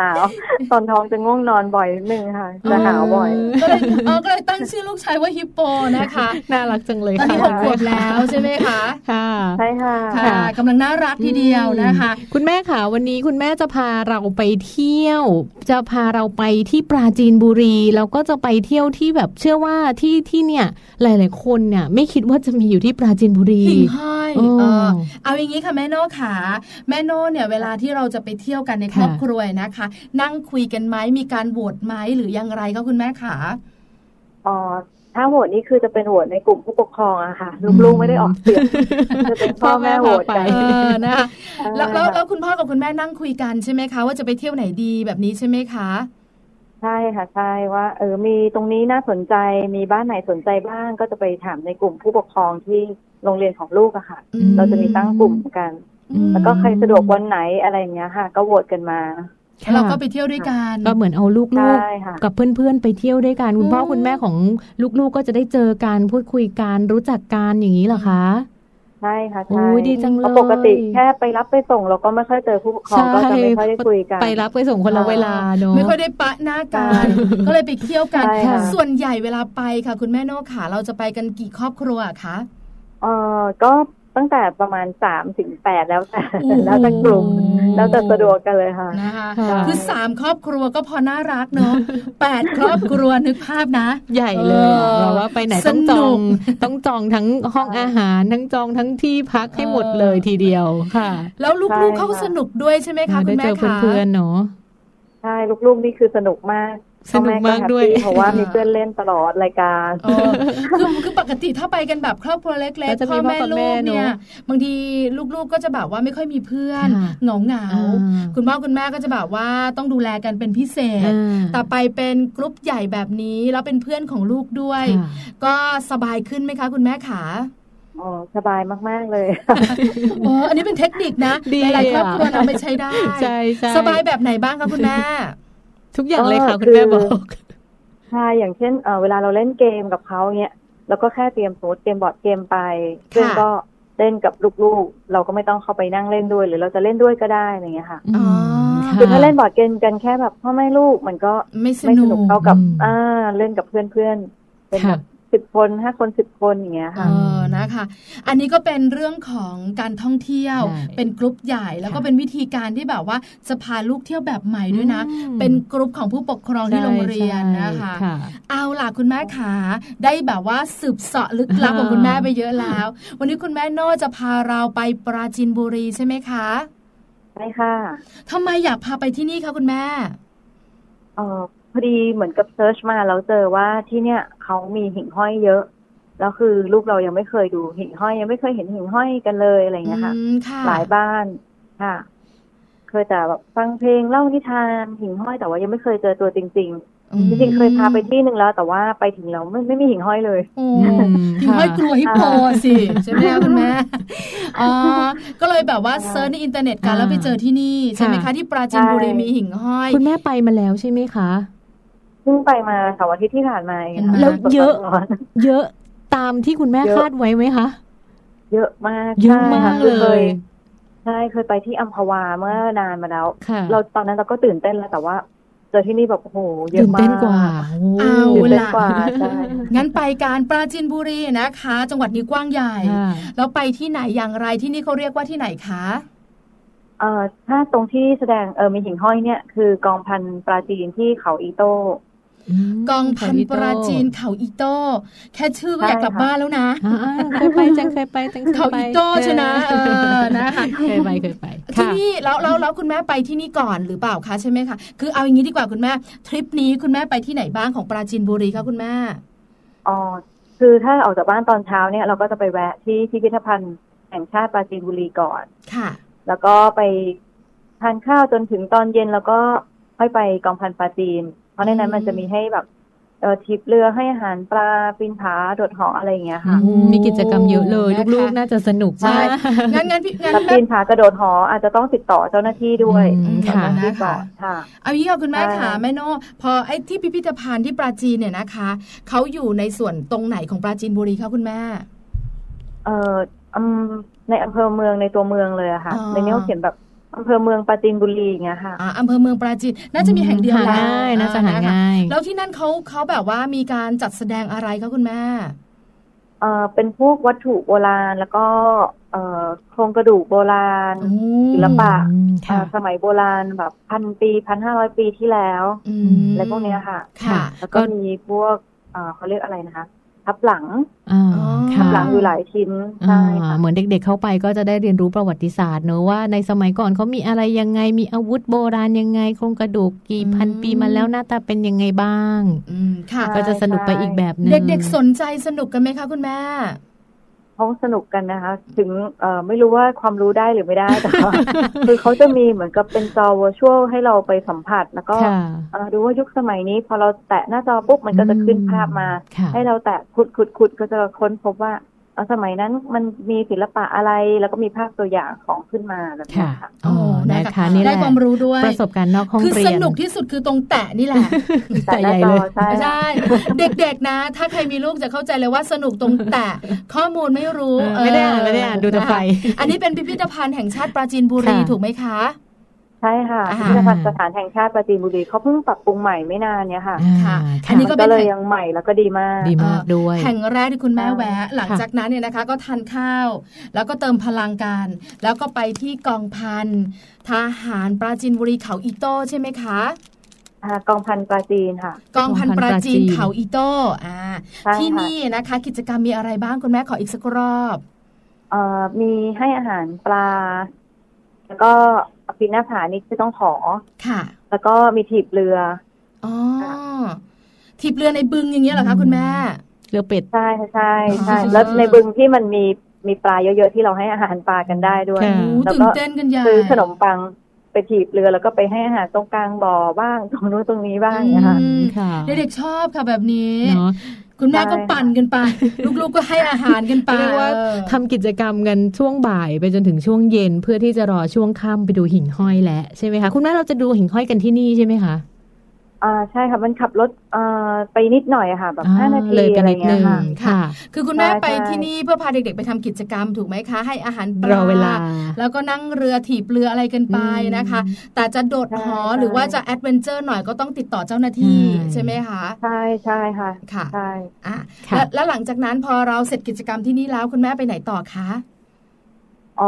หาวตอนท้องจะง่วงนอนบ่อยนิดนึงค่ะจะหาวบ่อยก็เลยเออก็เลยตั้งชื่อลูกชายว่าฮิปโปนะคะ น่ารักจังเลยตอนค่ะนี้หกขวบแล้วใช่ไหมคะค่ะใช่ค่ะค่ะกำลังน่ารักทีเดียวนะคะ คุณแม่ค่ะวันนี้คุณแม่จะพาเราไปเที่ยว จะพาเราไปที่ปราจีนบุรีแล้วก็จะไปเที่ยวที่แบบเชื่อว่าที่ที่เนี่ย หลาย ๆ คนเนี่ย ไม่คิดว่าจะมีอยู่ที่ปราจีนบุรีหิ่งห้อยโอ้เออเอาอย่างนี้ค่ะแม่โน่ขาแม่โน่เนี่ยเวลาที่เราจะไปเที่ยวกันในครอบค่ะครัวนะคะ นั่งคุยกันไหมมีการโหวตไหมหรือยังไรก็คุณแม่ขาอ๋อถ้าโหวตนี่คือจะเป็นโหวตในกลุ่มผู้ปกครองอะค่ะลูกๆไม่ได้ออกเสียงจะเป็นพ่อแม่โหวตกันนะคะแล้วแล้วคุณพ่อกับคุณแม่นั่งคุยกันใช่ไหมคะ ว่าจะไปเที่ยวไหนดีแบบนี้ใช่ไหมคะใช่ค่ะใช่ว่า เออมีตรงนี้น่าสนใจมีบ้านไหนสนใจบ้างก็จะไปถามในกลุ่มผู้ปกครองที่ โรงเรียนของลูกอะค่ะ เราจะมีตั้งกลุ่มกัน แล้วก็ใครสะดวกวันไหนอะไรอย่างเงี้ยค่ะ ก็โหวตกันมาเราก็ไปเที่ยวด้วยกันก็เหมือนเอาลูกๆกับเพื่อนๆไปเที่ยวด้วยกันคุณพ่อคุณแม่ของลูกๆก็จะได้เจอกันพูดคุยกันรู้จักกันอย่างนี้เหรอคะใช่ค่ะใช่ดีจังเลยปกติแค่ไปรับไปส่งเราก็ไม่ค่อยเจอผู้ปกครองก็จะไม่ค่อยได้คุยกันไปรับไปส่งคนละเวลาเนาะไม่ค่อยได้ปะหน้ากันก็เลยไปเที่ยวกัน ส่วนใหญ่เวลาไปค่ะ คุณแม่โน่ขาเราจะไปกันกี่ครอบครัวคะ เออก็ตั้งแต่ประมาณสามถึงแปดแล้วแต่แล้วแต่กลุ่มแล้วแต่สะดวกกันเลยค่ะนะคะคือสามครอบครัวก็พอน่ารักเนาะแปดครอบครัวนึกภาพนะ ใหญ่เลยเราว่าไปไหนต้องจองต้องจองทั้งห้องอาหารทั้งจองทั้งที่พักให้หมดเลยทีเดียวค่ะ แล้วลูกๆเขาสนุกด้วยใช่ไหมคะคุณแม่คะได้เจอเพื่อนๆเนาะใช่ลูกๆนี่คือสนุกมาก สนุกมากด้วยเพราะว่ามีเพื่อนเล่นตลอดรายการคือคือปกติถ้าไปกันแบบครอบครัวเล็กๆพ่อแม่ลูกเนี่ยบางทีลูกๆก็จะแบบว่าไม่ค่อยมีเพื่อนเหงาเหงาคุณพ่อคุณแม่ก็จะแบบว่าต้องดูแลกันเป็นพิเศษ แต่ไปเป็นกลุ่มใหญ่แบบนี้แล้วเป็นเพื่อนของลูกด้วย ก็สบายขึ้นไหมคะ คุณแม่ขาอ๋อสบายมาก ๆ เลยอ๋ออันนี้เป็นเทคนิคนะหลายครอบครัวนำไปใช้ได้ใช่สบายแบบไหนบ้างคะคุณแม่ ทุกอย่างเลยค่ะคุณแม่บอกใช่อย่างเช่นเเวลาเราเล่นเกมกับเขาเนี่ยเราก็แค่เตรียมสมมติเตรียมบอร์ดเกมไปซึ่งก็เล่นกับลูกๆ เราก็ไม่ต้องเข้าไปนั่งเล่นด้วย หรือเราจะเล่นด้วยก็ได้อะไรเงี้ยค่ะคือถ้าเล่นบอร์ดเกมกันแค่แบบพ่อแม่ลูกมันก็ไม่สนุกเท่ากับอ่าเล่นกับเพื่อนๆเป็นแบบ สิบคนห้าคนสิบคนอย่างเงี้ยค่ะเออนะคะ อันนี้ก็เป็นเรื่องของการท่องเที่ยว เป็นกลุ่มใหญ่แล้วก็เป็นวิธีการที่แบบว่าจะพาลูกเที่ยวแบบใหม่ด้วยนะ เป็นกลุ่มของผู้ปกครองที่โรงเรียนนะคะ เอาล่ะคุณแม่ขาได้แบบว่าสืบเสาะลึกลับของคุณแม่ไปเยอะแล้ว วันนี้คุณแม่โน่จะพาเราไปปราจีนบุรีใช่ไหมคะใช่ค่ะทำไมอยากพาไปที่นี่คะคุณแม่เออ พอดีเหมือนกับ search มาแล้วเจอว่าที่เนี่ยเขามีหิ่งห้อยเยอะ แล้วคือลูกเรายังไม่เคยดูหิ่งห้อยยังไม่เคยเห็นหิ่งห้อยกันเลยอะไรเงี้ยค่ะ หลายบ้านค่ะ เคยแต่แบบฟังเพลงเล่านิทานหิ่งห้อยแต่ว่ายังไม่เคยเจอตัวจริง ๆจริงๆเคยพาไปที่หนึ่งแล้ว แต่ว่าไปถึงแล้วไม่ไม่มีหิ่งห้อยเลยหิ่งห้อยกลัวฮิปโปสิใช่ไหมคุณแม่อ๋อก็เลยแบบว่า search ในอินเทอร์เน็ตกันแล้วไปเจอที่นี่ใช่ไหมคะที่ปราจีนบุรีมีหิ่งห้อย คุณแม่ไปมาแล้วใช่ไหมคะ เพิ่งไปมาสองอาทิตย์ที่ผ่านมาเองแล้วเยอะ เยอะตามที่คุณแม่คาดไว้ไหมคะเยอะมากเยอะมากเลยใช่เคยไปที่อัมพวาเมื่อนานมาแล้ว เราตอนนั้นเราก็ตื่นเต้นแล้วแต่ว่าเจอที่นี่แบบโอ้โหเยอะมากตื่นเต้นกว่าเอาละงั้นไปการปราจินบุรีนะคะ จังหวัดนี้กว้างใหญ่ แล้วไปที่ไหนอย่างไรที่นี่เขาเรียกว่าที่ไหนคะเอ่อถ้าตรงที่แสดงเออมีหิ่งห้อยเนี่ยคือกองพันปราจีนที่เขาอีโต้ กองพันปราจีนเขาอีโต้แค่ชื่อก็อยากกลับบ้านแล้วนะเคยไปจังเคยไปจังเขาอีโต้ใช่ไหมเออนะคะเคยไปเคยไปที่นี่แล้วแล้วแล้วคุณแม่ไปที่นี่ก่อนหรือเปล่าคะใช่ไหมคะคือเอาอย่างนี้ดีกว่าคุณแม่ทริปนี้คุณแม่ไปที่ไหนบ้างของปราจีนบุรีคะคุณแม่อ๋อคือถ้าออกจากบ้านตอนเช้าเนี่ยเราก็จะไปแวะที่พิพิธภัณฑ์แห่งชาติปราจีนบุรีก่อนค่ะ แล้วก็ไปทานข้าวจนถึงตอนเย็นแล้วก็ค่อยไปกองพันปลาจีน เพราะในนั้นมันจะมีให้แบบเออทิปเรือให้อาหารปลาปีนผาโดดหออะไรอย่างเงี้ยค่ะมีกิจกรรมเยอะเลย ลูกๆ น่าจะสนุกใช่งั้นงั้นพี่งั้นปีนผากระโดดหออาจจะต้องติดต่อเจ้าหน้าที่ด้วยค่ะนะคะค่ะเอางี้ค่ะคุณแม่ค่ะแม่โน่พอไอ้ที่พิพิธภัณฑ์ที่ปราจีนเนี่ยนะคะเขาอยู่ในส่วนตรงไหนของปราจีนบุรีคะคุณแม่เอ่อในอำเภอเมืองในตัวเมืองเลยอะค่ะในนี้เขาเขียนแบบ อำเภอเมืองปราจีนบุรีเงี้ยค่ะอ่าอำเภอเมืองปราจีนน่าจะมีแห่งเดียวแล้วน่าจะหาง่ายแล้วที่นั่นเขาเขาแบบว่ามีการจัดแสดงอะไรคะคุณแม่เอ่อเป็นพวกวัตถุโบราณแล้วก็เอ่อโครงกระดูกโบราณศิลปะสมัยโบราณแบบพันปีพันห้าร้อยปีที่แล้วอะไรพวกนี้ค่ะ ค่ะ แล้วก็มีพวกเอ่อเขาเรียกอะไรนะคะ ทับหลังทับหลังอยู่หลายชิ้นใช่เหมือนเด็กๆเข้าไปก็จะได้เรียนรู้ประวัติศาสตร์เนอะว่าในสมัยก่อนเขามีอะไรยังไงมีอาวุธโบราณยังไงโครงกระดูกกี่พันปีมาแล้วหน้าตาเป็นยังไงบ้างค่ะก็จะสนุกไปอีกแบบนึงเด็กๆสนใจสนุกกันไหมคะคุณแม่ เขาสนุกกันนะคะ ถึงเอ่อไม่รู้ว่าความรู้ได้หรือไม่ได้แต่คือเขาจะมีเหมือนกับเป็นจอ virtual ให้เราไปสัมผัส แล้วก็ดูว่ายุคสมัยนี้ พอเราแตะหน้าจอปุ๊บมันก็จะขึ้นภาพมา ให้เราแตะขุดขุดขุดก็จะค้นพบว่า สมัยนั้นมันมีศิลปะอะไรแล้วก็มีภาพตัวอย่างของขึ้นมาแบบนี้ค่ะอ๋อนะคะนี่ได้ความรู้ด้วยประสบการณ์นอกห้องเรียนคือสนุกที่สุดคือตรงแตะนี่แหละแต่ใหญ่เลยใช่เด็กๆนะ ถ้าใครมีลูกจะเข้าใจเลยว่าสนุกตรงแตะข้อมูลไม่รู้ไม่ได้อ่านไม่ได้อ่านดูแต่ไฟอันนี้เป็นพิพิธภัณฑ์แห่งชาติปราจีนบุรีถูกไหมคะ ใช่ค่ะพิพิธภัณฑ์สถานแห่งชาติปราจีนบุรีเขาเพิ่งปรับปรุงใหม่ไม่นานเนี่ยค่ะค่ะอันนี้ก็เลยยังใหม่แล้วก็ดีมากดีมากด้วยแห่งแรกที่คุณแม่แวะ หลังจากนั้นเนี่ยนะคะ ก็ทานข้าว แล้วก็เติมพลังกัน แล้วก็ไปที่กองพันทหารปราจีนบุรีเขาอีโต้ใช่ไหมคะกองพันปราจีนค่ะ กองพันปราจีนเขาอีโต้อ่าที่นี่นะคะ กิจกรรมมีอะไรบ้างคุณแม่ขออีกสักรอบเอ่อมีให้อาหารปลา แล้วก็ปีนหน้าผานี่คือต้องขอ ค่ะ แล้วก็มีถีบเรือ อ๋อ ถีบเรือในบึงอย่างเงี้ยเหรอคะคุณแม่ เรือเป็ด ใช่ใช่ใช่แล้วในบึงที่มันมีมีปลาเยอะๆที่เราให้อาหารปลากันได้ด้วย แล้วก็ซื้อขนมปังไปถีบเรือแล้วก็ไปให้อาหารตรงกลางบ่อบ้างตรงนู้นตรงนี้บ้างนะคะเด็กๆชอบค่ะแบบนี้ คุณแม่ก็ปั่นกันไป ลูกๆก็ให้อาหารกันไปเรียกว่าทำกิจกรรมกันช่วงบ่ายไปจนถึงช่วงเย็นเพื่อที่จะรอช่วงค่ำไปดูหิ่งห้อยแล้วใช่ไหมคะ คุณแม่เราจะดูหิ่งห้อยกันที่นี่ใช่ไหมคะ อ่าใช่ค่ะมันขับรถอ่าไปนิดหน่อยค่ะ แบบห้านาทีอะไรเงี้ยค่ะค่ะ คือคุณแม่ไปที่นี่เพื่อพาเด็กๆไปทำกิจกรรมถูกไหมคะ ให้อาหารปลาเวลา แล้วก็นั่งเรือถีบเรืออะไรกันไปนะคะ แต่จะโดดหอหรือว่าจะ adventure หน่อยก็ต้องติดต่อเจ้าหน้าที่ใช่ไหมคะใช่ใช่ค่ะค่ะใช่อะแล้วหลังจากนั้นพอเราเสร็จกิจกรรมที่นี่แล้วคุณแม่ไปไหนต่อคะอ๋อ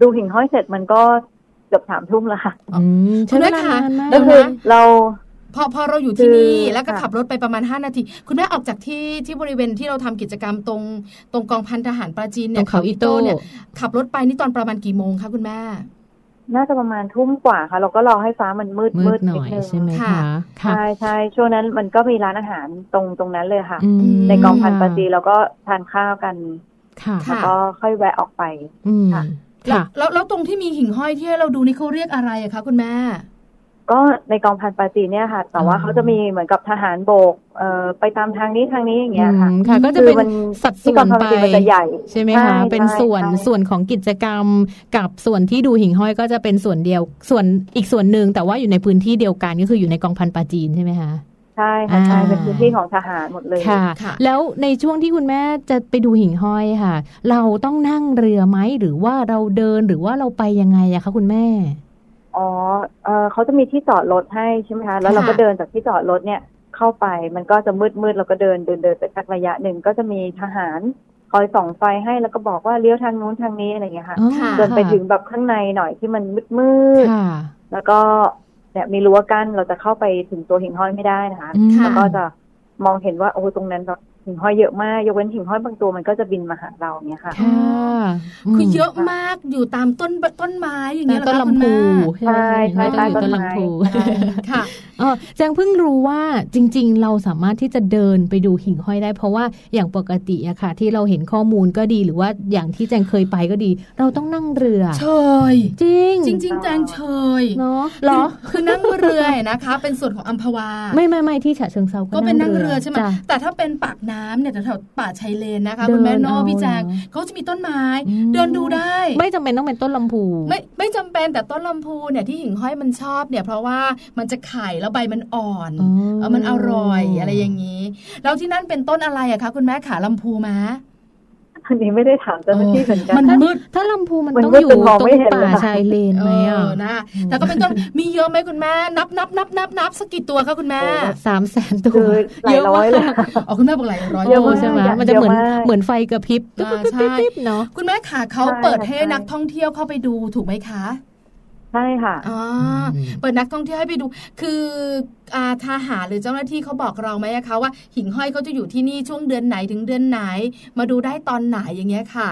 ดูหิ่งห้อยเสร็จมันก็เกือบสามทุ่มแล้วค่ะคุณแม่คะก็คือเรา พอพอเราอยู่ที่นี่แล้วก็ขับรถไปประมาณ 5 นาที คุณแม่ออกจากที่ที่บริเวณที่เราทำกิจกรรมตรงตรงกองพันทหารปราจีนเนี่ยเขาอิโต้เนี่ยขับรถไปนี่ตอนประมาณกี่โมงคะคุณแม่น่าจะประมาณทุ่มกว่าค่ะ เราก็รอให้ฟ้ามันมืดมืดนิดนึงใช่ไหมคะใช่ใช่ช่วงนั้นมันก็มีร้านอาหารตรงตรงนั้นเลยค่ะ ในกองพันปราจีนเราก็ทานข้าวกันแล้วก็ค่อยแวะออกไปค่ะแล้วแล้วตรงที่มีหิ่งห้อยที่เราดูนี่เขาเรียกอะไรอะคะคุณแม่ ก็ในกองพันปาจีเนี่ยค่ะ แต่ว่าเขาจะมีเหมือนกับทหารโบกเอ่อไปตามทางนี้ทางนี้อย่างเงี้ยค่ะค่ะ ก็จะเป็นสัดส่วนไปใหญ่ใช่ไหมคะเป็นส่วนส่วนของกิจกรรม กับส่วนที่ดูหิ่งห้อยก็จะเป็นส่วนเดียว ส่วนอีกส่วนหนึ่งแต่ว่าอยู่ในพื้นที่เดียวกันก็คืออยู่ในกองพันปาจีนใช่ไหมคะใช่ค่ะใช่เป็นพื้นที่ของทหารหมดเลยค่ะแล้วในช่วงที่คุณแม่จะไปดูหิ่งห้อยค่ะ เราต้องนั่งเรือไหมหรือว่าเราเดินหรือว่าเราไปยังไงอะคะคุณแม่ อ๋อเออเขาจะมีที่จอดรถให้ใช่ไหมคะแล้วเราก็เดินจากที่จอดรถเนี่ยเข้าไปมันก็จะมืดมืดเราก็เดินเดินเดินไปสักระยะหนึ่งก็จะมีทหารคอยส่องไฟให้แล้วก็บอกว่าเลี้ยวทางนู้นทางนี้อะไรเงี้ยค่ะจนไปถึงแบบข้างในหน่อยที่มันมืดมืดแล้วก็เนี่ยมีรั้วกั้นเราจะเข้าไปถึงตัวหิ่งห้อยไม่ได้นะคะแล้วก็จะมองเห็นว่าโอ้ตรงนั้นแบบ หิ่งห้อยเยอะมาก ยกเว้นหิ่งห้อยบางตัวมันก็จะบินมาหาเราเนี่ยค่ะคือเยอะมากอยู่ตามต้นต้นไม้อย่างเงี้ยต้นลำพูใช่ใช่ใต้ต้นลำพูค่ะออแจงเพิ่งรู้ว่าจริง ๆ เราสามารถที่จะเดินไปดูหิ่งห้อยได้ เพราะว่าอย่างปกติอะค่ะ ที่เราเห็นข้อมูลก็ดีหรือว่าอย่างที่แจงเคยไปก็ดี เราต้องนั่งเรือเชยจริง จริง ๆ แจงเชยเนาะหรอคือนั่งเรือนะคะ เป็นส่วนของอัมพวา ไม่ไม่ไม่ที่ฉะเชิงเซาก็เป็นนั่งเรือใช่ไหมแต่ถ้าเป็นปากน้ำเนี่ยแถวป่าชายเลนนะคะคุณแม่นอพี่แจงเขาจะมีต้นไม้ เดินดูได้ ไม่จำเป็นต้องเป็นต้นลำพู ไม่ไม่จำเป็นแต่ต้นลำพูเนี่ยที่หิ่งห้อยมันชอบเนี่ยเพราะว่ามันจะไข่แล้วใบมันอ่อนเออมันอร่อยอะไรอย่างนี้แล้วที่นั่นเป็นต้นอะไรอะคะคุณแม่ขาลำพูมา อันนี้ไม่ได้ถามเจ้าหน้าที่เหมือนกันมันมืดถ้าลำพูมันต้องอยู่ตรงป่าชายเลนไหมอะนะแต่ก็เป็นต้นมีเยอะไหมคุณแม่นับนับนับนับนับสักกี่ตัวคะคุณแม่สามแสนตัวเยอะมากอ๋อคุณแม่บอกหลายร้อยตัวใช่ไหมมันจะเหมือนเหมือนไฟกระพริบปิ๊บปิ๊บเนาะคุณแม่ขาเขาเปิดให้นักท่องเที่ยวเข้าไปดูถูกไหมคะ ใช่ค่ะอ๋อเปิดนักท่องเที่ยวให้ไปดู คืออาทหารหรือเจ้าหน้าที่เขาบอกเราไหมคะว่า หิ่งห้อยเขาจะอยู่ที่นี่ช่วงเดือนไหนถึงเดือนไหน มาดูได้ตอนไหนอย่างเงี้ยค่ะ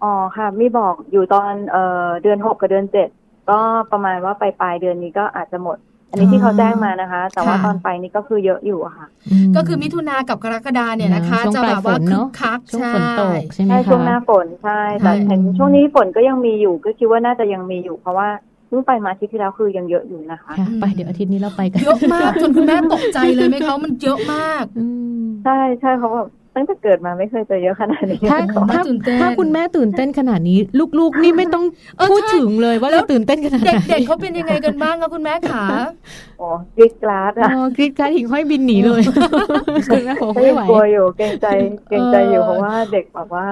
อ๋อค่ะ มีบอกอยู่ตอนเอ่อเดือนหกกับเดือนเจ็ดก็ประมาณว่าปลายปลายเดือนนี้ก็อาจจะหมด อันนี้ที่เขาแจ้งมานะคะ แต่ว่าตอนไปนี่ก็คือเยอะอยู่ค่ะ ก็คือมิถุนากับกรกฎาเนี่ยนะคะ จะแบบว่าคึกคักช่วงฝนตกใช่ไหมคะช่วงหน้าฝนใช่แต่เห็นช่วงนี้ฝนก็ยังมีอยู่ก็คิดว่าน่าจะยังมีอยู่เพราะว่าเพิ่งไปมาอาทิตย์ที่แล้วคือยังเยอะอยู่นะคะ ไปเดี๋ยวอาทิตย์นี้เราไปกันเยอะมากจนคุณแม่ตกใจเลยไหมเขามันเยอะมากใช่ใช่เขาแบบ ตั้งแต่เกิดมาไม่เคยเจอเยอะขนาดนี้ถ้าถ้าถ้าคุณแม่ตื่นเต้นขนาดนี้ ลูกๆ นี่ไม่ต้องพูดถึงเลยว่าเราตื่นเต้นขนาดไหนเด็กๆเขาเป็นยังไงกันบ้างคะคุณแม่ขาอ๋อกรีดกราดอะกรีดกราดหิ่งห้อยบินหนีเลยคุณแม่ผมไม่ไหวกลัวอยู่เกรงใจเกรงใจอยู่เพราะว่าเด็กบอกว่า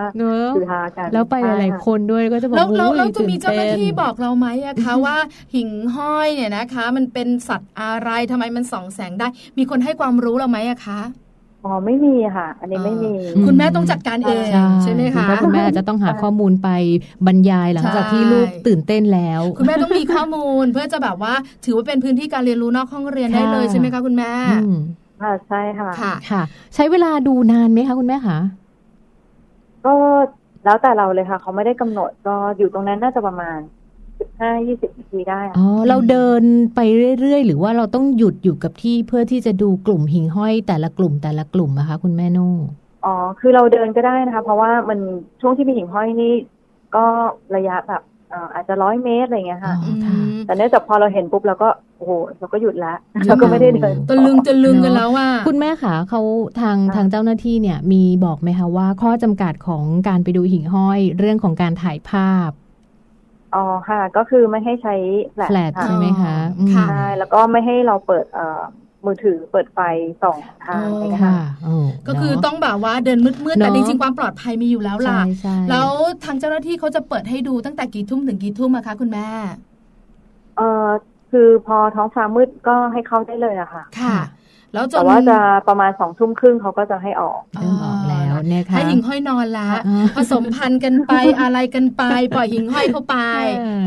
คือฮากันแล้วไปหลายคนด้วยก็จะบอกแล้วเราจะมีเจ้าหน้าที่บอกเราไหมอะคะว่าหิ่งห้อยเนี่ยนะคะ มันเป็นสัตว์อะไรทำไมมันส่องแสงได้ มีคนให้ความรู้เราไหมอะคะ อ๋อไม่มีค่ะ อันนี้ไม่มี คุณแม่ต้องจัดการเอง ใช่ไหมคะคุณแม่จะต้องหาข้อมูลไปบรรยายหลังจากที่ลูกตื่นเต้นแล้ว คุณแม่ต้องมีข้อมูล เพื่อจะแบบว่าถือว่าเป็นพื้นที่การเรียนรู้นอกห้องเรียนได้เลยใช่ไหมคะคุณแม่ค่ะใช่ค่ะค่ะ ใช้เวลาดูนานไหมคะคุณแม่คะก็แล้วแต่เราเลยค่ะ เขาไม่ได้กำหนดก็อยู่ตรงนั้นน่าจะประมาณ สิบห้ายี่สิบนาทีได้อ๋อเราเดินไปเรื่อยๆ หรือว่าเราต้องหยุดอยู่กับที่เพื่อที่จะดูกลุ่มหิ่งห้อยแต่ละกลุ่มแต่ละกลุ่มนะคะ คุณแม่นู่อ๋อคือเราเดินก็ได้นะคะ เพราะว่ามันช่วงที่มีหิ่งห้อยนี่ก็ระยะแบบอาจจะร้อยเมตรอะไรเงี้ยค่ะ แต่เนื่องจากพอเราเห็นปุ๊บเราก็โอ้โหเราก็หยุดแล้วเราก็ไม่ได้เดินตะลึงตะลึงกันแล้วว่า คุณแม่คะเขาทางทางเจ้าหน้าที่เนี่ยมีบอกไหมคะว่า ข้อจำกัดของการไปดูหิ่งห้อย เรื่องของการถ่ายภาพ อ๋อค่ะ ก็คือไม่ให้ใช้แฟลชใช่ไหมคะใช่แล้วก็ไม่ให้เราเปิดเอ่อมือถือเปิดไฟส่องทางนะคะก็คือต้องแบบว่าเดินมืดๆแต่จริงๆความปลอดภัยมีอยู่แล้วล่ะ แล้วทางเจ้าหน้าที่เขาจะเปิดให้ดูตั้งแต่กี่ทุ่มถึงกี่ทุ่มอะคะคุณแม่ เอ่อคือพอท้องฟ้ามืดก็ให้เข้าได้เลยอะค่ะ ค่ะ แล้วแต่ว่าจะประมาณสองทุ่มครึ่งเขาก็จะให้ออกออกแล้ว นะคะให้หิ่งห้อยนอนละผสมพันธุ์กันไปอะไรกันไป ปล่อยหิ่งห้อยเข้าไป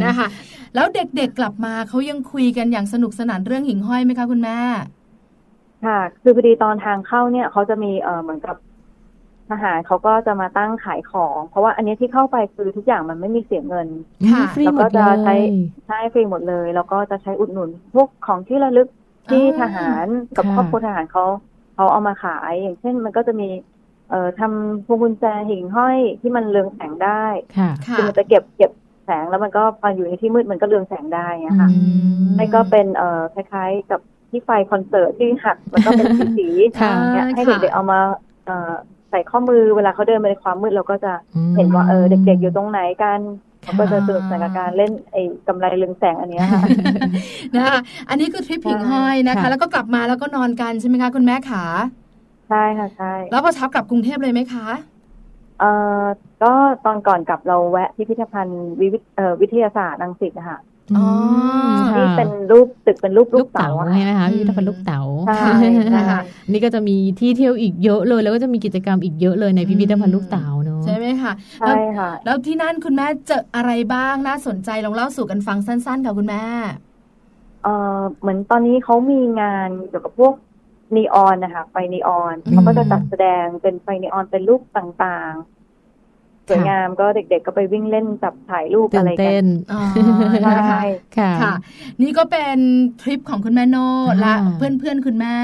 นะคะ แล้วเด็กๆกลับมาเขายังคุยกันอย่างสนุกสนานเรื่องหิ่งห้อยไหมคะคุณแม่ค่ะ คือพอดีตอนทางเข้าเนี่ยเขาจะมีเออเหมือนกับทหารเขาก็จะมาตั้งขายของ เพราะว่าอันนี้ที่เข้าไปคือทุกอย่างมันไม่มีเสียเงินแล้วก็จะใช้ใช้ฟรีหมดเลย แล้วก็จะใช้อุดหนุน พวกของที่ระลึกที่ทหารกับครอบครัวทหารเขาเขาเอามาขาย อย่างเช่น มันก็จะมี เอ่อทำพวงกุญแจหิ่งห้อยที่มันเรืองแสงได้คือมันจะเก็บเก็บแสงแล้วมันก็พออยู่ในที่มืดมันก็เรืองแสงได้นะคะไม่ก็เป็นเอ่อคล้ายๆกับที่ไฟคอนเสิร์ตที่หักมันก็เป็นสีสีเนี่ยให้เด็กๆเอามาเอ่อใส่ข้อมือเวลาเขาเดินไปในความมืดเราก็จะเห็นว่าเออเด็กๆอยู่ตรงไหนกันเขาก็จะสนุกสนานการเล่นไอ้กำไรเรืองแสงอันนี้ค่ะนะคะอันนี้คือทริปผิงห้อยนะคะ แล้วก็กลับมาแล้วก็นอนกันใช่ไหมคะคุณแม่ขา ใช่ค่ะใช่แล้วพอเช้ากลับกรุงเทพเลยไหมคะเอ่อก็ตอนก่อนกลับเราแวะพิพิธภัณฑ์วิทยาศาสตร์อังกฤษนะคะที่เป็นรูปตึกเป็นรูปลูกเต๋าใช่ไหมคะพิพิธภัณฑ์ลูกเต๋าใช่ค่ะนี่ก็จะมีที่เที่ยวอีกเยอะเลย แล้วก็จะมีกิจกรรมอีกเยอะเลยในพิพิธภัณฑ์ลูกเต๋าเนาะใช่ไหมคะใช่ค่ะแล้วที่นั่นคุณแม่เจออะไรบ้างน่าสนใจลองเล่าสู่กันฟังสั้นๆค่ะคุณแม่เออเหมือนตอนนี้เขามีงานเกี่ยวกับพวก นีออนนะคะไฟนีออนเขาก็จะจัดแสดงเป็นไฟนีออนเป็นรูปต่างๆ สวยงามก็เด็กๆก็ไปวิ่งเล่นจับถ่ายรูปอะไรกันใช่ค่ะ นี่ก็เป็นทริปของคุณแม่โนและเพื่อนๆคุณแม่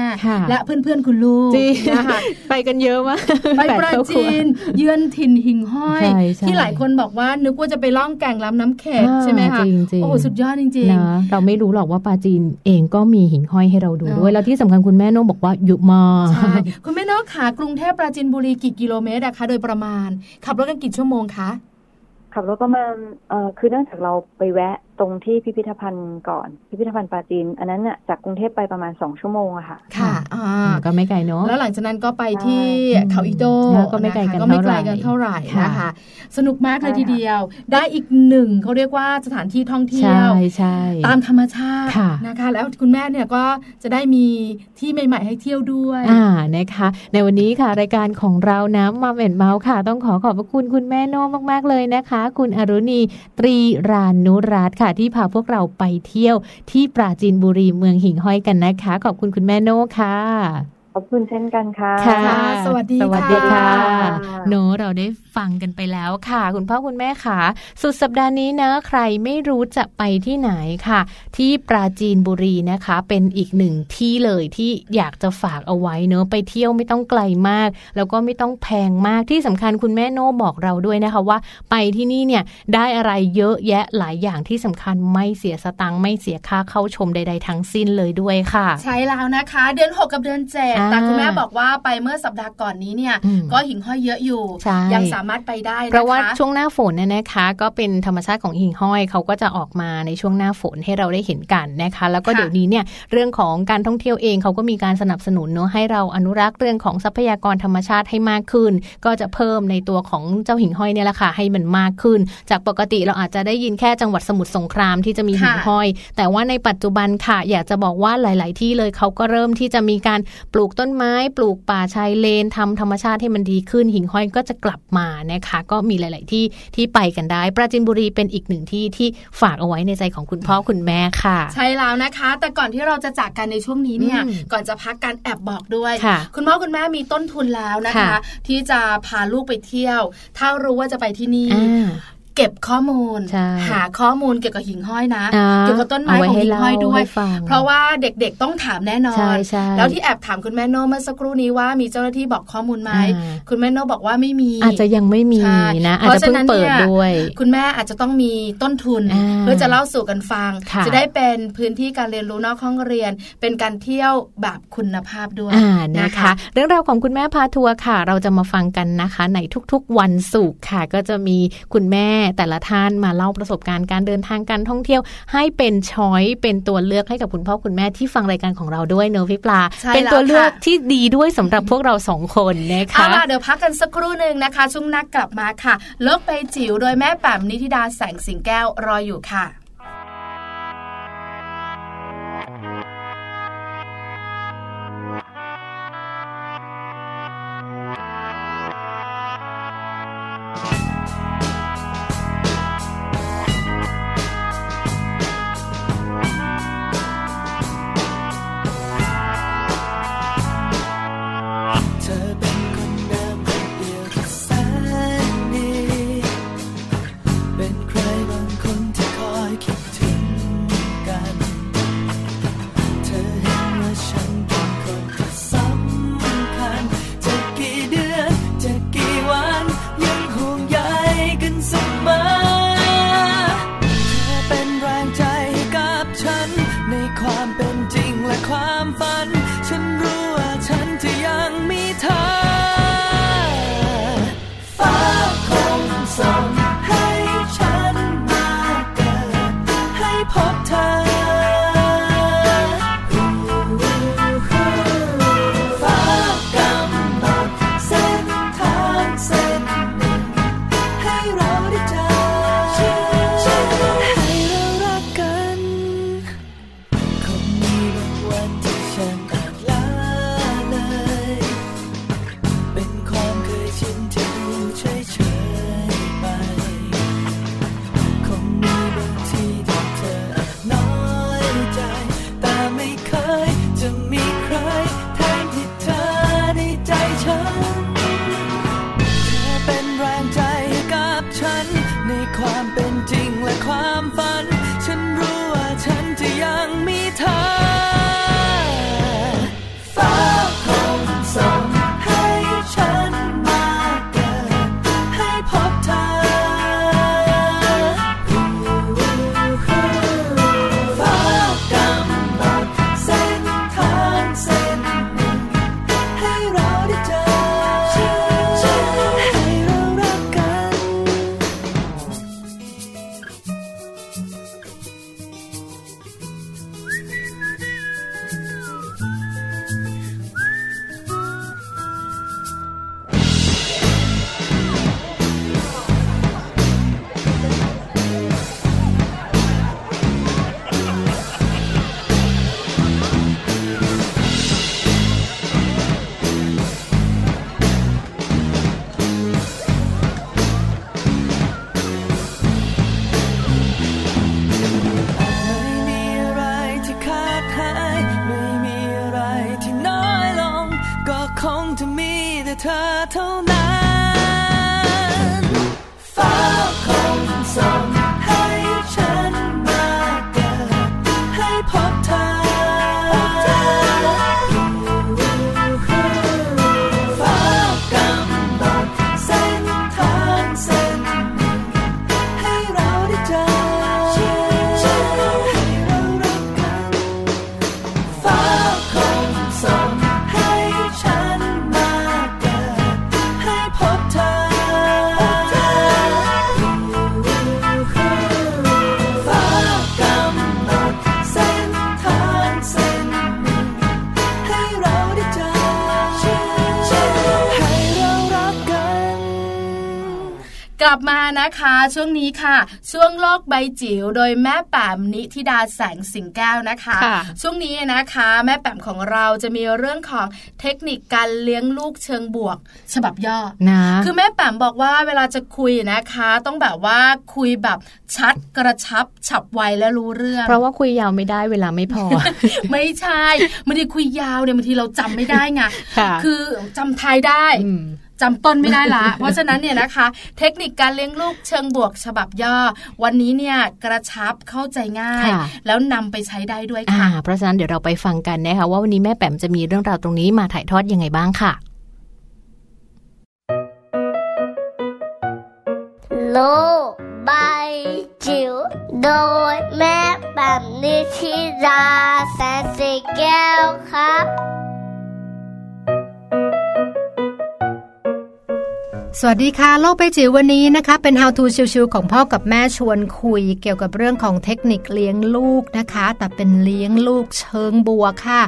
และเพื่อนๆคุณลูกนะคะไปกันเยอะมากไปปราจีนเยือนถิ่นหิ่งห้อย ที่หลายคนบอกว่านึกว่าจะไปล่องแก่งลำน้ำแขกใช่ไหมคะโอ้สุดยอดจริงๆนะเราไม่รู้หรอกว่าปราจีนเองก็มีหิ่งห้อยให้เราดูด้วยแล้วที่สำคัญคุณแม่โนบอกว่าอยู่มาคุณแม่โนขากรุงเทพปราจีนบุรีกี่กิโลเมตรอะคะโดยประมาณขับรถกันกี่ชั่วโมงคะขับรถประมาณเอ่อคือเนื่องจากเราไปแวะ ตรงที่พิพิธภัณฑ์ก่อน พิพิธภัณฑ์ปาจีน อันนั้นน่ะจากกรุงเทพไปประมาณสองชั่วโมงอะค่ะ ค่ะอ่าก็ไม่ไกลเนาะแล้วหลังจากนั้นก็ไปที่เขาอิโต้ก็ไม่ไกลกันก็ไม่ไกลกันเท่าไหร่นะคะ สนุกมากเลยทีเดียว ได้อีกหนึ่งเขาเรียกว่าสถานที่ท่องเที่ยวใช่ตามธรรมชาตินะคะ แล้วคุณแม่เนี่ยก็จะได้มีที่ใหม่ ๆ ให้เที่ยวด้วยอ่านะคะ ในวันนี้ค่ะรายการของเรานะมาเอ็นเมาส์ค่ะ ต้องขอขอบพระคุณคุณแม่โน้มาก ๆเลยนะคะ คุณอรุณีตรีรานุรัตน์ค่ะค่ะที่พาพวกเราไปเที่ยวที่ปราจีนบุรีเมืองหิ่งห้อยกันนะคะ ขอบคุณคุณแม่โน่ค่ะ อบคุณเช่นกันค่ะค่ะ สวัสดีสวัสดีค่ะโนเราได้ฟังกันไปแล้วค่ะ คุณพ่อคุณแม่ค่ะ สุดสัปดาห์นี้นะ ใครไม่รู้จะไปที่ไหนค่ะ ที่ปราจีนบุรีนะคะ เป็นอีกหนึ่งที่เลยที่อยากจะฝากเอาไว้เนอะไปเที่ยวไม่ต้องไกลมาก แล้วก็ไม่ต้องแพงมากที่สำคัญคุณแม่โน่บอกเราด้วยนะคะว่า ไปที่นี่เนี่ยได้อะไรเยอะแยะหลายอย่างที่สำคัญไม่เสียสตังค์ไม่เสียค่าเข้าชมใด ๆ ทั้งสิ้นเลยด้วยค่ะ ใช่แล้วนะคะ เดือน 6 กับเดือน7แต่คุณแม่บอกว่าไปเมื่อสัปดาห์ก่อนนี้เนี่ย ก็หิ่งห้อยเยอะอยู่ ยังสามารถไปได้นะคะเพราะว่าช่วงหน้าฝนเนี่ยนะคะ ก็เป็นธรรมชาติของหิ่งห้อยเขาก็จะออกมาในช่วงหน้าฝนให้เราได้เห็นกันนะคะ แล้วก็เดี๋ยวนี้เนี่ยเรื่องของการท่องเที่ยวเองเขาก็มีการสนับสนุนเนาะให้เราอนุรักษ์เรื่องของทรัพยากรธรรมชาติให้มากขึ้น ก็จะเพิ่มในตัวของเจ้าหิ่งห้อยเนี่ยแหละค่ะให้มันมากขึ้น จากปกติเราอาจจะได้ยินแค่จังหวัดสมุทรสงครามที่จะมีหิ่งห้อย แต่ว่าในปัจจุบันค่ะ อยากจะบอกว่าหลาย ๆ ที่เลยเขาก็เริ่มที่จะมีการปลูกต้นไม้ ปลูกป่าชายเลนทำธรรมชาติให้มันดีขึ้น หิ่งห้อยก็จะกลับมานะคะ ก็มีหลาย ๆ ที่ที่ไปกันได้ ปราจินบุรีเป็นอีกหนึ่งที่ที่ฝากเอาไว้ในใจของคุณพ่อคุณแม่ค่ะ ใช่แล้วนะคะ แต่ก่อนที่เราจะจากกันในช่วงนี้เนี่ยก่อนจะพักการแอบบอกด้วยคุณพ่อคุณแม่มีต้นทุนแล้วนะคะ ที่จะพาลูกไปเที่ยว ถ้ารู้ว่าจะไปที่นี่ เก็บข้อมูล หาข้อมูลเกี่ยวกับหิ่งห้อยนะ เกี่ยวกับต้นไม้ของหิ่งห้อยด้วย เพราะว่าเด็กๆต้องถามแน่นอน แล้วที่แอบถามคุณแม่โนเมื่อสักครู่นี้ว่ามีเจ้าหน้าที่บอกข้อมูลไหมคุณแม่โนบอกว่าไม่มี อาจจะยังไม่มีนะอาจจะเพิ่งเปิดด้วย คุณแม่อาจจะต้องมีต้นทุน เพื่อจะเล่าสู่กันฟัง จะได้เป็นพื้นที่การเรียนรู้นอกห้องเรียน เป็นการเที่ยวแบบคุณภาพด้วยนะคะ เรื่องราวของคุณแม่พาทัวร์ค่ะ เราจะมาฟังกันนะคะ ในทุกๆวันศุกร์ค่ะ ก็จะมีคุณแม่แต่ละท่านมาเล่าประสบการณ์การเดินทางการท่องเที่ยว ให้เป็นช้อยเป็นตัวเลือกให้กับคุณพ่อคุณแม่ที่ฟังรายการของเราด้วยเนอะพี่ปลา เป็นตัวเลือกที่ดีด้วยสำหรับพวกเราสองคนนะคะเอาล่ะเดี๋ยวพักกันสักครู่หนึ่งนะคะช่วงนักกลับมาค่ะ เลิกไปจิ๋วโดยแม่แป๋มนิธิดาแสงสิงแก้วรออยู่ค่ะ นะคะ ช่วงนี้ค่ะ ช่วงโลกใบจิ๋วโดยแม่แป๋มนิธิดาแสงสิงแก้วนะคะค่ะช่วงนี้นะคะ แม่แป๋มของเราจะมีเรื่องของเทคนิคการเลี้ยงลูกเชิงบวก ฉบับย่อนะคือแม่แป๋มบอกว่าเวลาจะคุยนะคะ ต้องแบบว่าคุยแบบชัดกระชับฉับไวและรู้เรื่อง เพราะว่าคุยยาวไม่ได้เวลาไม่พอ ไม่ใช่บางทีคุยยาวเนี่ยบางทีเราจำไม่ได้ไงค่ะคือจำไทยได้อืม จำต้นไม่ได้ละ เพราะฉะนั้นเนี่ยนะคะ เทคนิคการเลี้ยงลูกเชิงบวกฉบับย่อ วันนี้เนี่ยกระชับเข้าใจง่ายค่ะแล้วนำไปใช้ได้ด้วยอ่าค่ะเพราะฉะนั้นเดี๋ยวเราไปฟังกันนะคะว่าวันนี้แม่แป๋มจะมีเรื่องราวตรงนี้มาถ่ายทอดยังไงบ้างค่ะ โลกใบจิ๋วโดยแม่แบบนิชิราแสนสีแก้วครับ สวัสดีค่ะ โลกใบจิ๋ววันนี้นะคะ เป็น How to ชิวๆของพ่อกับแม่ชวนคุย เกี่ยวกับเรื่องของเทคนิคเลี้ยงลูกนะคะ แต่เป็นเลี้ยงลูกเชิงบัวค่ะ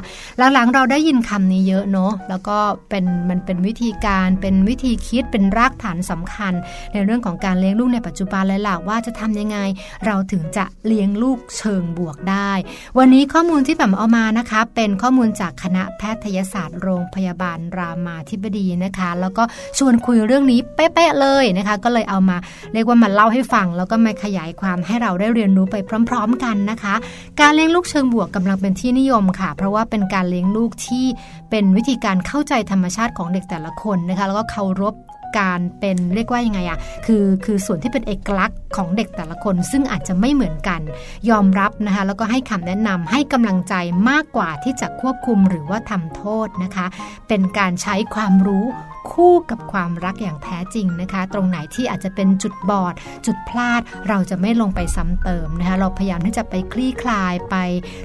หลังๆเราได้ยินคำนี้เยอะเนาะแล้วก็เป็นมันเป็นวิธีการเป็นวิธีคิดเป็นรากฐานสำคัญ ในเรื่องของการเลี้ยงลูกในปัจจุบันเลยล่ะว่าจะทำยังไง เราถึงจะเลี้ยงลูกเชิงบวกได้ วันนี้ข้อมูลที่แบบเอามานะคะ เป็นข้อมูลจากคณะแพทยศาสตร์โรงพยาบาลรามาธิบดีนะคะ แล้วก็ชวนคุยเรื่องนี้เป๊ะๆเลยนะคะ ก็เลยเอามาเรียกว่ามาเล่าให้ฟัง แล้วก็มาขยายความให้เราได้เรียนรู้ไปพร้อม ๆ กันนะคะ การเลี้ยงลูกเชิงบวกกำลังเป็นที่นิยมค่ะ เพราะว่าเป็นการเลี้ยงลูกที่เป็นวิธีการเข้าใจธรรมชาติของเด็กแต่ละคนนะคะ แล้วก็เคารพการเป็นเรียกว่ายังไงอะคือคือส่วนที่เป็นเอกลักษณ์ของเด็กแต่ละคน ซึ่งอาจจะไม่เหมือนกัน ยอมรับนะคะแล้วก็ให้คำแนะนำให้กำลังใจมากกว่าที่จะควบคุมหรือว่าทำโทษนะคะ เป็นการใช้ความรู้คู่กับความรักอย่างแท้จริงนะคะ ตรงไหนที่อาจจะเป็นจุดบอด จุดพลาด เราจะไม่ลงไปซ้ำเติมนะคะ เราพยายามที่จะไปคลี่คลายไป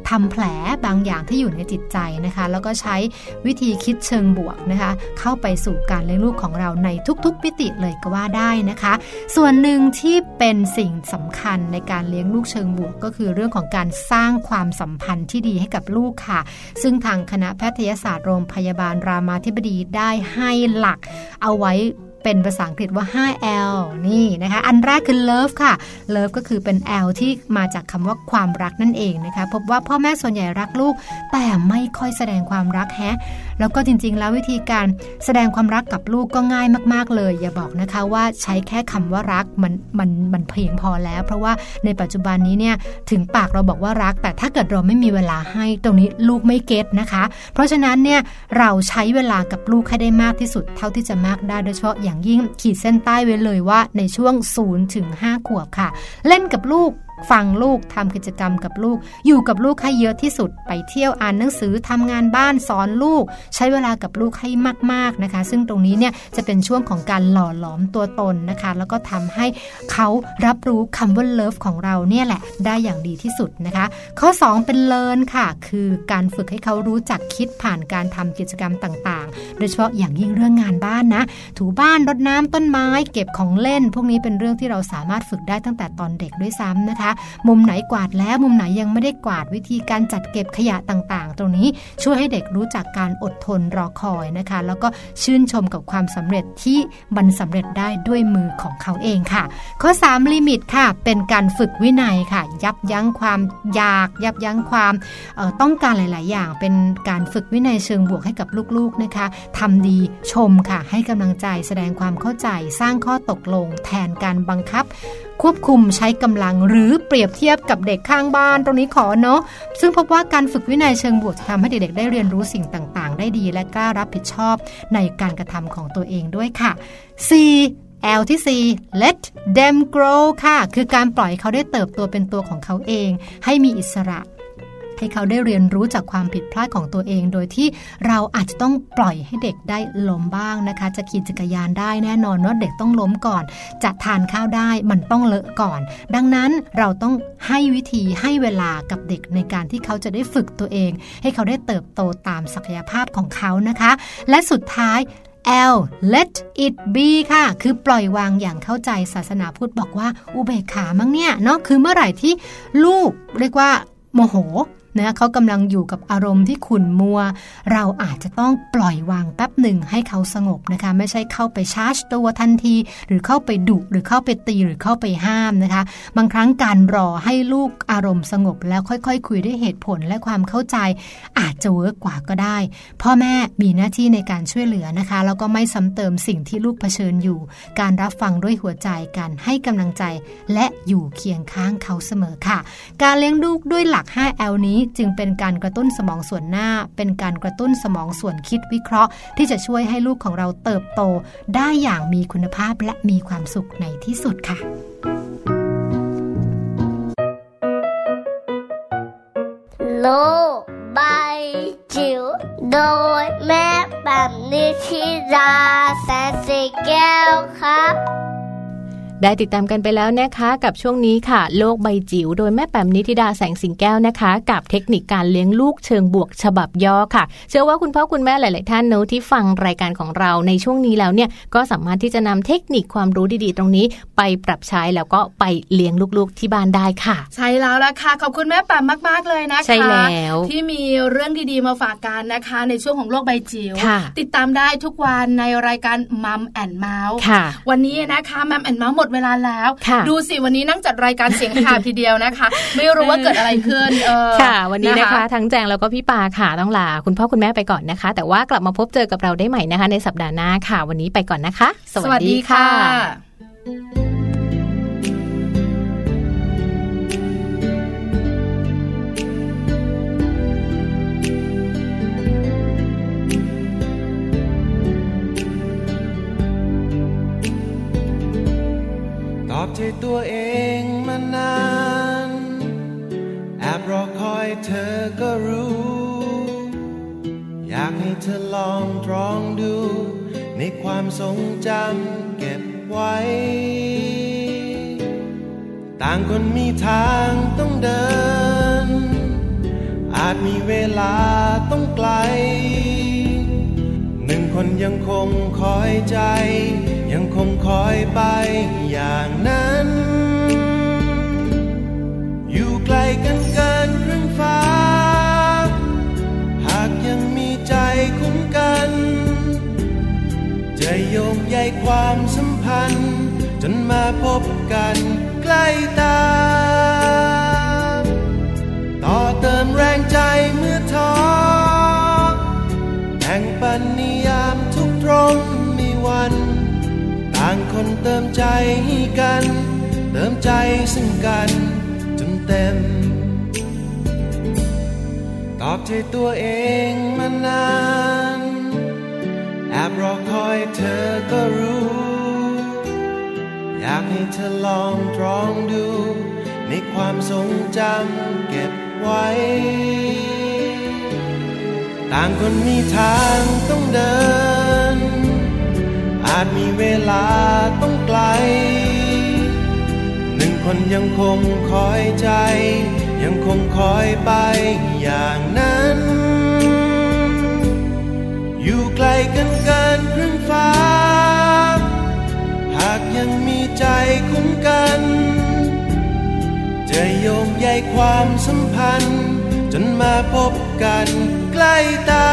ทำแผลบางอย่างที่อยู่ในจิตใจนะคะ แล้วก็ใช้วิธีคิดเชิงบวกนะคะ เข้าไปสู่การเลี้ยงลูกของเราในทุกๆมิติเลยก็ว่าได้นะคะ ส่วนหนึ่งที่เป็นสิ่งสำคัญในการเลี้ยงลูกเชิงบวก ก็คือเรื่องของการสร้างความสัมพันธ์ที่ดีให้กับลูกค่ะ ซึ่งทางคณะแพทยศาสตร์โรงพยาบาลรามาธิบดีได้ให้หลัก เอาไว้เป็นภาษาอังกฤษว่า 5L นี่นะคะ อันแรกคือ love ค่ะ love ก็คือเป็น L ที่มาจากคำว่าความรักนั่นเองนะคะ พบว่าพ่อแม่ส่วนใหญ่รักลูก แต่ไม่ค่อยแสดงความรักแฮะ แล้วก็จริง ๆ แล้ววิธีการแสดงความรักกับลูกก็ง่ายมาก ๆ เลย อย่าบอกนะคะว่าใช้แค่คำว่ารักมันมันมันเพียงพอแล้ว เพราะว่าในปัจจุบันนี้เนี่ยถึงปากเราบอกว่ารัก แต่ถ้าเกิดเราไม่มีเวลาให้ตรงนี้ลูกไม่เก็ตนะคะ เพราะฉะนั้นเนี่ยเราใช้เวลากับลูกให้ได้มากที่สุด เท่าที่จะมากได้โดยเฉพาะอย่างยิ่งขีดเส้นใต้ไว้เลยว่าในช่วง0ถึง5ขวบค่ะ เล่นกับลูก ฟังลูกทำกิจกรรมกับลูก อยู่กับลูกให้เยอะที่สุด ไปเที่ยวอ่านหนังสือทำงานบ้านสอนลูก ใช้เวลากับลูกให้มาก ๆนะคะ ซึ่งตรงนี้เนี่ยจะเป็นช่วงของการหล่อหลอมตัวตนนะคะ แล้วก็ทำให้เขารับรู้คำว่า love ของเราเนี่ยแหละ ได้อย่างดีที่สุดนะคะ ข้อ 2 เป็น learn ค่ะ คือการฝึกให้เขารู้จักคิดผ่านการทำกิจกรรมต่างๆ โดยเฉพาะอย่างยิ่งเรื่องงานบ้านนะ ถูบ้านรดน้ำต้นไม้ เก็บของเล่น พวกนี้เป็นเรื่องที่เราสามารถฝึกได้ตั้งแต่ตอนเด็กด้วยซ้ำนะคะมุมไหนกวาดแล้วมุมไหนยังไม่ได้กวาดวิธีการจัดเก็บขยะต่างๆ ตรงนี้ช่วยให้เด็กรู้จักการอดทนรอคอยนะคะ แล้วก็ชื่นชมกับความสำเร็จที่มันสำเร็จได้ด้วยมือของเขาเองค่ะ ข้อ 3 ลิมิตค่ะ เป็นการฝึกวินัยค่ะ ยับยั้งความอยาก ยับยั้งความออต้องการหลาย ๆ อย่าง เป็นการฝึกวินัยเชิงบวกให้กับลูก ๆ นะคะทำดีชมค่ะ ให้กำลังใจแสดงความเข้าใจสร้างข้อตกลง แทนการบังคับควบคุมใช้กำลัง หรือเปรียบเทียบกับเด็กข้างบ้านตรงนี้ขอเนาะซึ่งพบว่าการฝึกวินัยเชิงบวกจะทำให้เด็กๆได้เรียนรู้สิ่งต่างๆ ได้ดีและกล้ารับผิดชอบในการกระทำของตัวเองด้วยค่ะ C L ที่ C let them grow ค่ะ คือการปล่อยเขาได้เติบโตเป็นตัวของเขาเอง ให้มีอิสระ ให้เขาได้เรียนรู้จากความผิดพลาดของตัวเอง โดยที่เราอาจจะต้องปล่อยให้เด็กได้ล้มบ้างนะคะ จะขี่จักรยานได้แน่นอนว่าเด็กต้องล้มก่อน จะทานข้าวได้มันต้องเลอะก่อน ดังนั้นเราต้องให้วิธีให้เวลากับเด็กในการที่เขาจะได้ฝึกตัวเอง ให้เขาได้เติบโตตามศักยภาพของเขานะคะ และสุดท้าย L let it be ค่ะ คือปล่อยวางอย่างเข้าใจศาสนาพุทธบอกว่าอุเบกขามั้งเนี่ยเนาะคือเมื่อไหร่ที่ลูกเรียกว่าโมโห นะเขากำลังอยู่กับอารมณ์ที่ขุ่นมัว เราอาจจะต้องปล่อยวางแป๊บหนึ่งให้เขาสงบนะคะ ไม่ใช่เข้าไปชาร์จตัวทันที หรือเข้าไปดุหรือเข้าไปตีหรือเข้าไปห้ามนะคะ บางครั้งการรอให้ลูกอารมณ์สงบ แล้วค่อยๆคุยด้วยเหตุผลและความเข้าใจ อาจจะเวิร์กกว่าก็ได้ พ่อแม่มีหน้าที่ในการช่วยเหลือนะคะ แล้วก็ไม่ซ้ำเติมสิ่งที่ลูกเผชิญอยู่ การรับฟังด้วยหัวใจการให้กำลังใจ และอยู่เคียงข้างเขาเสมอค่ะ การเลี้ยงลูกด้วยหลัก 5L นี้จึงเป็นการกระตุ้นสมองส่วนหน้า เป็นการกระตุ้นสมองส่วนคิดวิเคราะห์ ที่จะช่วยให้ลูกของเราเติบโต ได้อย่างมีคุณภาพและมีความสุขในที่สุดค่ะโลกใบจิ๋วโดยแม่แบบนิชิราแสนสีแก้วครับ ได้ติดตามกันไปแล้วนะคะกับช่วงนี้ค่ะ โลกใบจิ๋วโดยแม่แปมนิติดาแสงสิงแก้วนะคะ กับเทคนิคการเลี้ยงลูกเชิงบวกฉบับย่อค่ะ เชื่อว่าคุณพ่อคุณแม่หลาย ๆ ท่านเนอะที่ฟังรายการของเราในช่วงนี้แล้วเนี่ยก็สามารถที่จะนำเทคนิคความรู้ดี ๆ ตรงนี้ไปปรับใช้แล้วก็ไปเลี้ยงลูก ๆ ที่บ้านได้ค่ะ ใช่แล้วละค่ะขอบคุณแม่แปมมาก ๆ เลยนะคะใช่แล้วที่มีเรื่องดี ๆ มาฝากกันนะคะ ในช่วงของโลกใบจิ๋วติดตามได้ทุกวันในรายการมัมแอนเมาส์วันนี้นะคะมัมแอนเมาส์หมดเวลาแล้ว ดูสิวันนี้นั่งจัดรายการเสียงข่าวทีเดียวนะคะ ไม่รู้ว่าเกิดอะไรขึ้นค่ะ วันนี้นะคะ ทั้งแจงแล้วก็พี่ปาค่ะต้องลาคุณพ่อคุณแม่ไปก่อนนะคะ แต่ว่ากลับมาพบเจอกับเราได้ใหม่นะคะ ในสัปดาห์หน้าค่ะ วันนี้ไปก่อนนะคะ สวัสดีค่ะ ทรงจำเก็บไว้ ต่างคนมีทางต้องเดิน อาจมีเวลาต้องไกล หนึ่งคนยังคงคอยใจ ตาต่อเติมแรงใจเมื่อท้อแห่งปันนิยามทุกตรงมีวัน ต่างคนเติมใจให้กัน เติมใจซึ่งกันจนเต็ม ตอบใจตัวเองมานาน แอบรอคอยเธอก็รู้ ให้เธอลองตรองดู ในความทรงจำเก็บไว้ ต่างคนมีทางต้องเดิน อาจมีเวลาต้องไกล หนึ่งคนยังคงคอยใจ ยังคงคอยไปอย่างนั้น อยู่ไกลกันเกินครึ่งฟ้า หากยัง ใจคุ้มกัน จะโยงใยความสัมพันธ์ จนมาพบกันใกล้ตา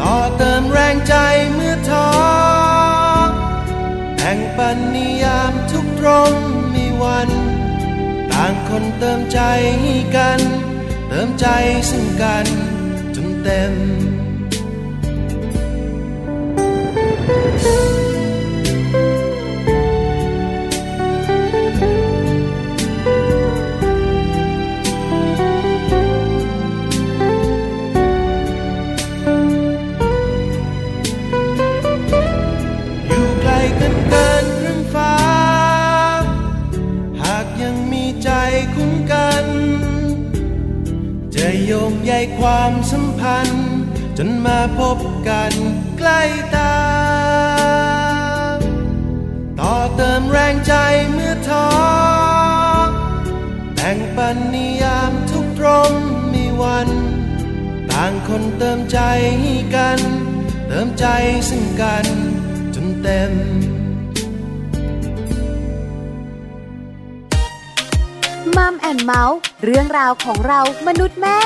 ต่อเติมแรงใจเมื่อท้อแห่งปันนิยามทุกตรงมีวัน ต่างคนเติมใจให้กัน เติมใจซึ่งกันจนเต็มกใความสัมพันธ์ จนมาพบกันใกล้ตา ต่อเติมแรงใจเมื่อท้อแบ่งปันนิยามทุกตรงมีวัน ต่างคนเติมใจกัน เติมใจซึ่งกัน จนเต็มมัมแอนเมาส์เรื่องราวของเรามนุษย์แม่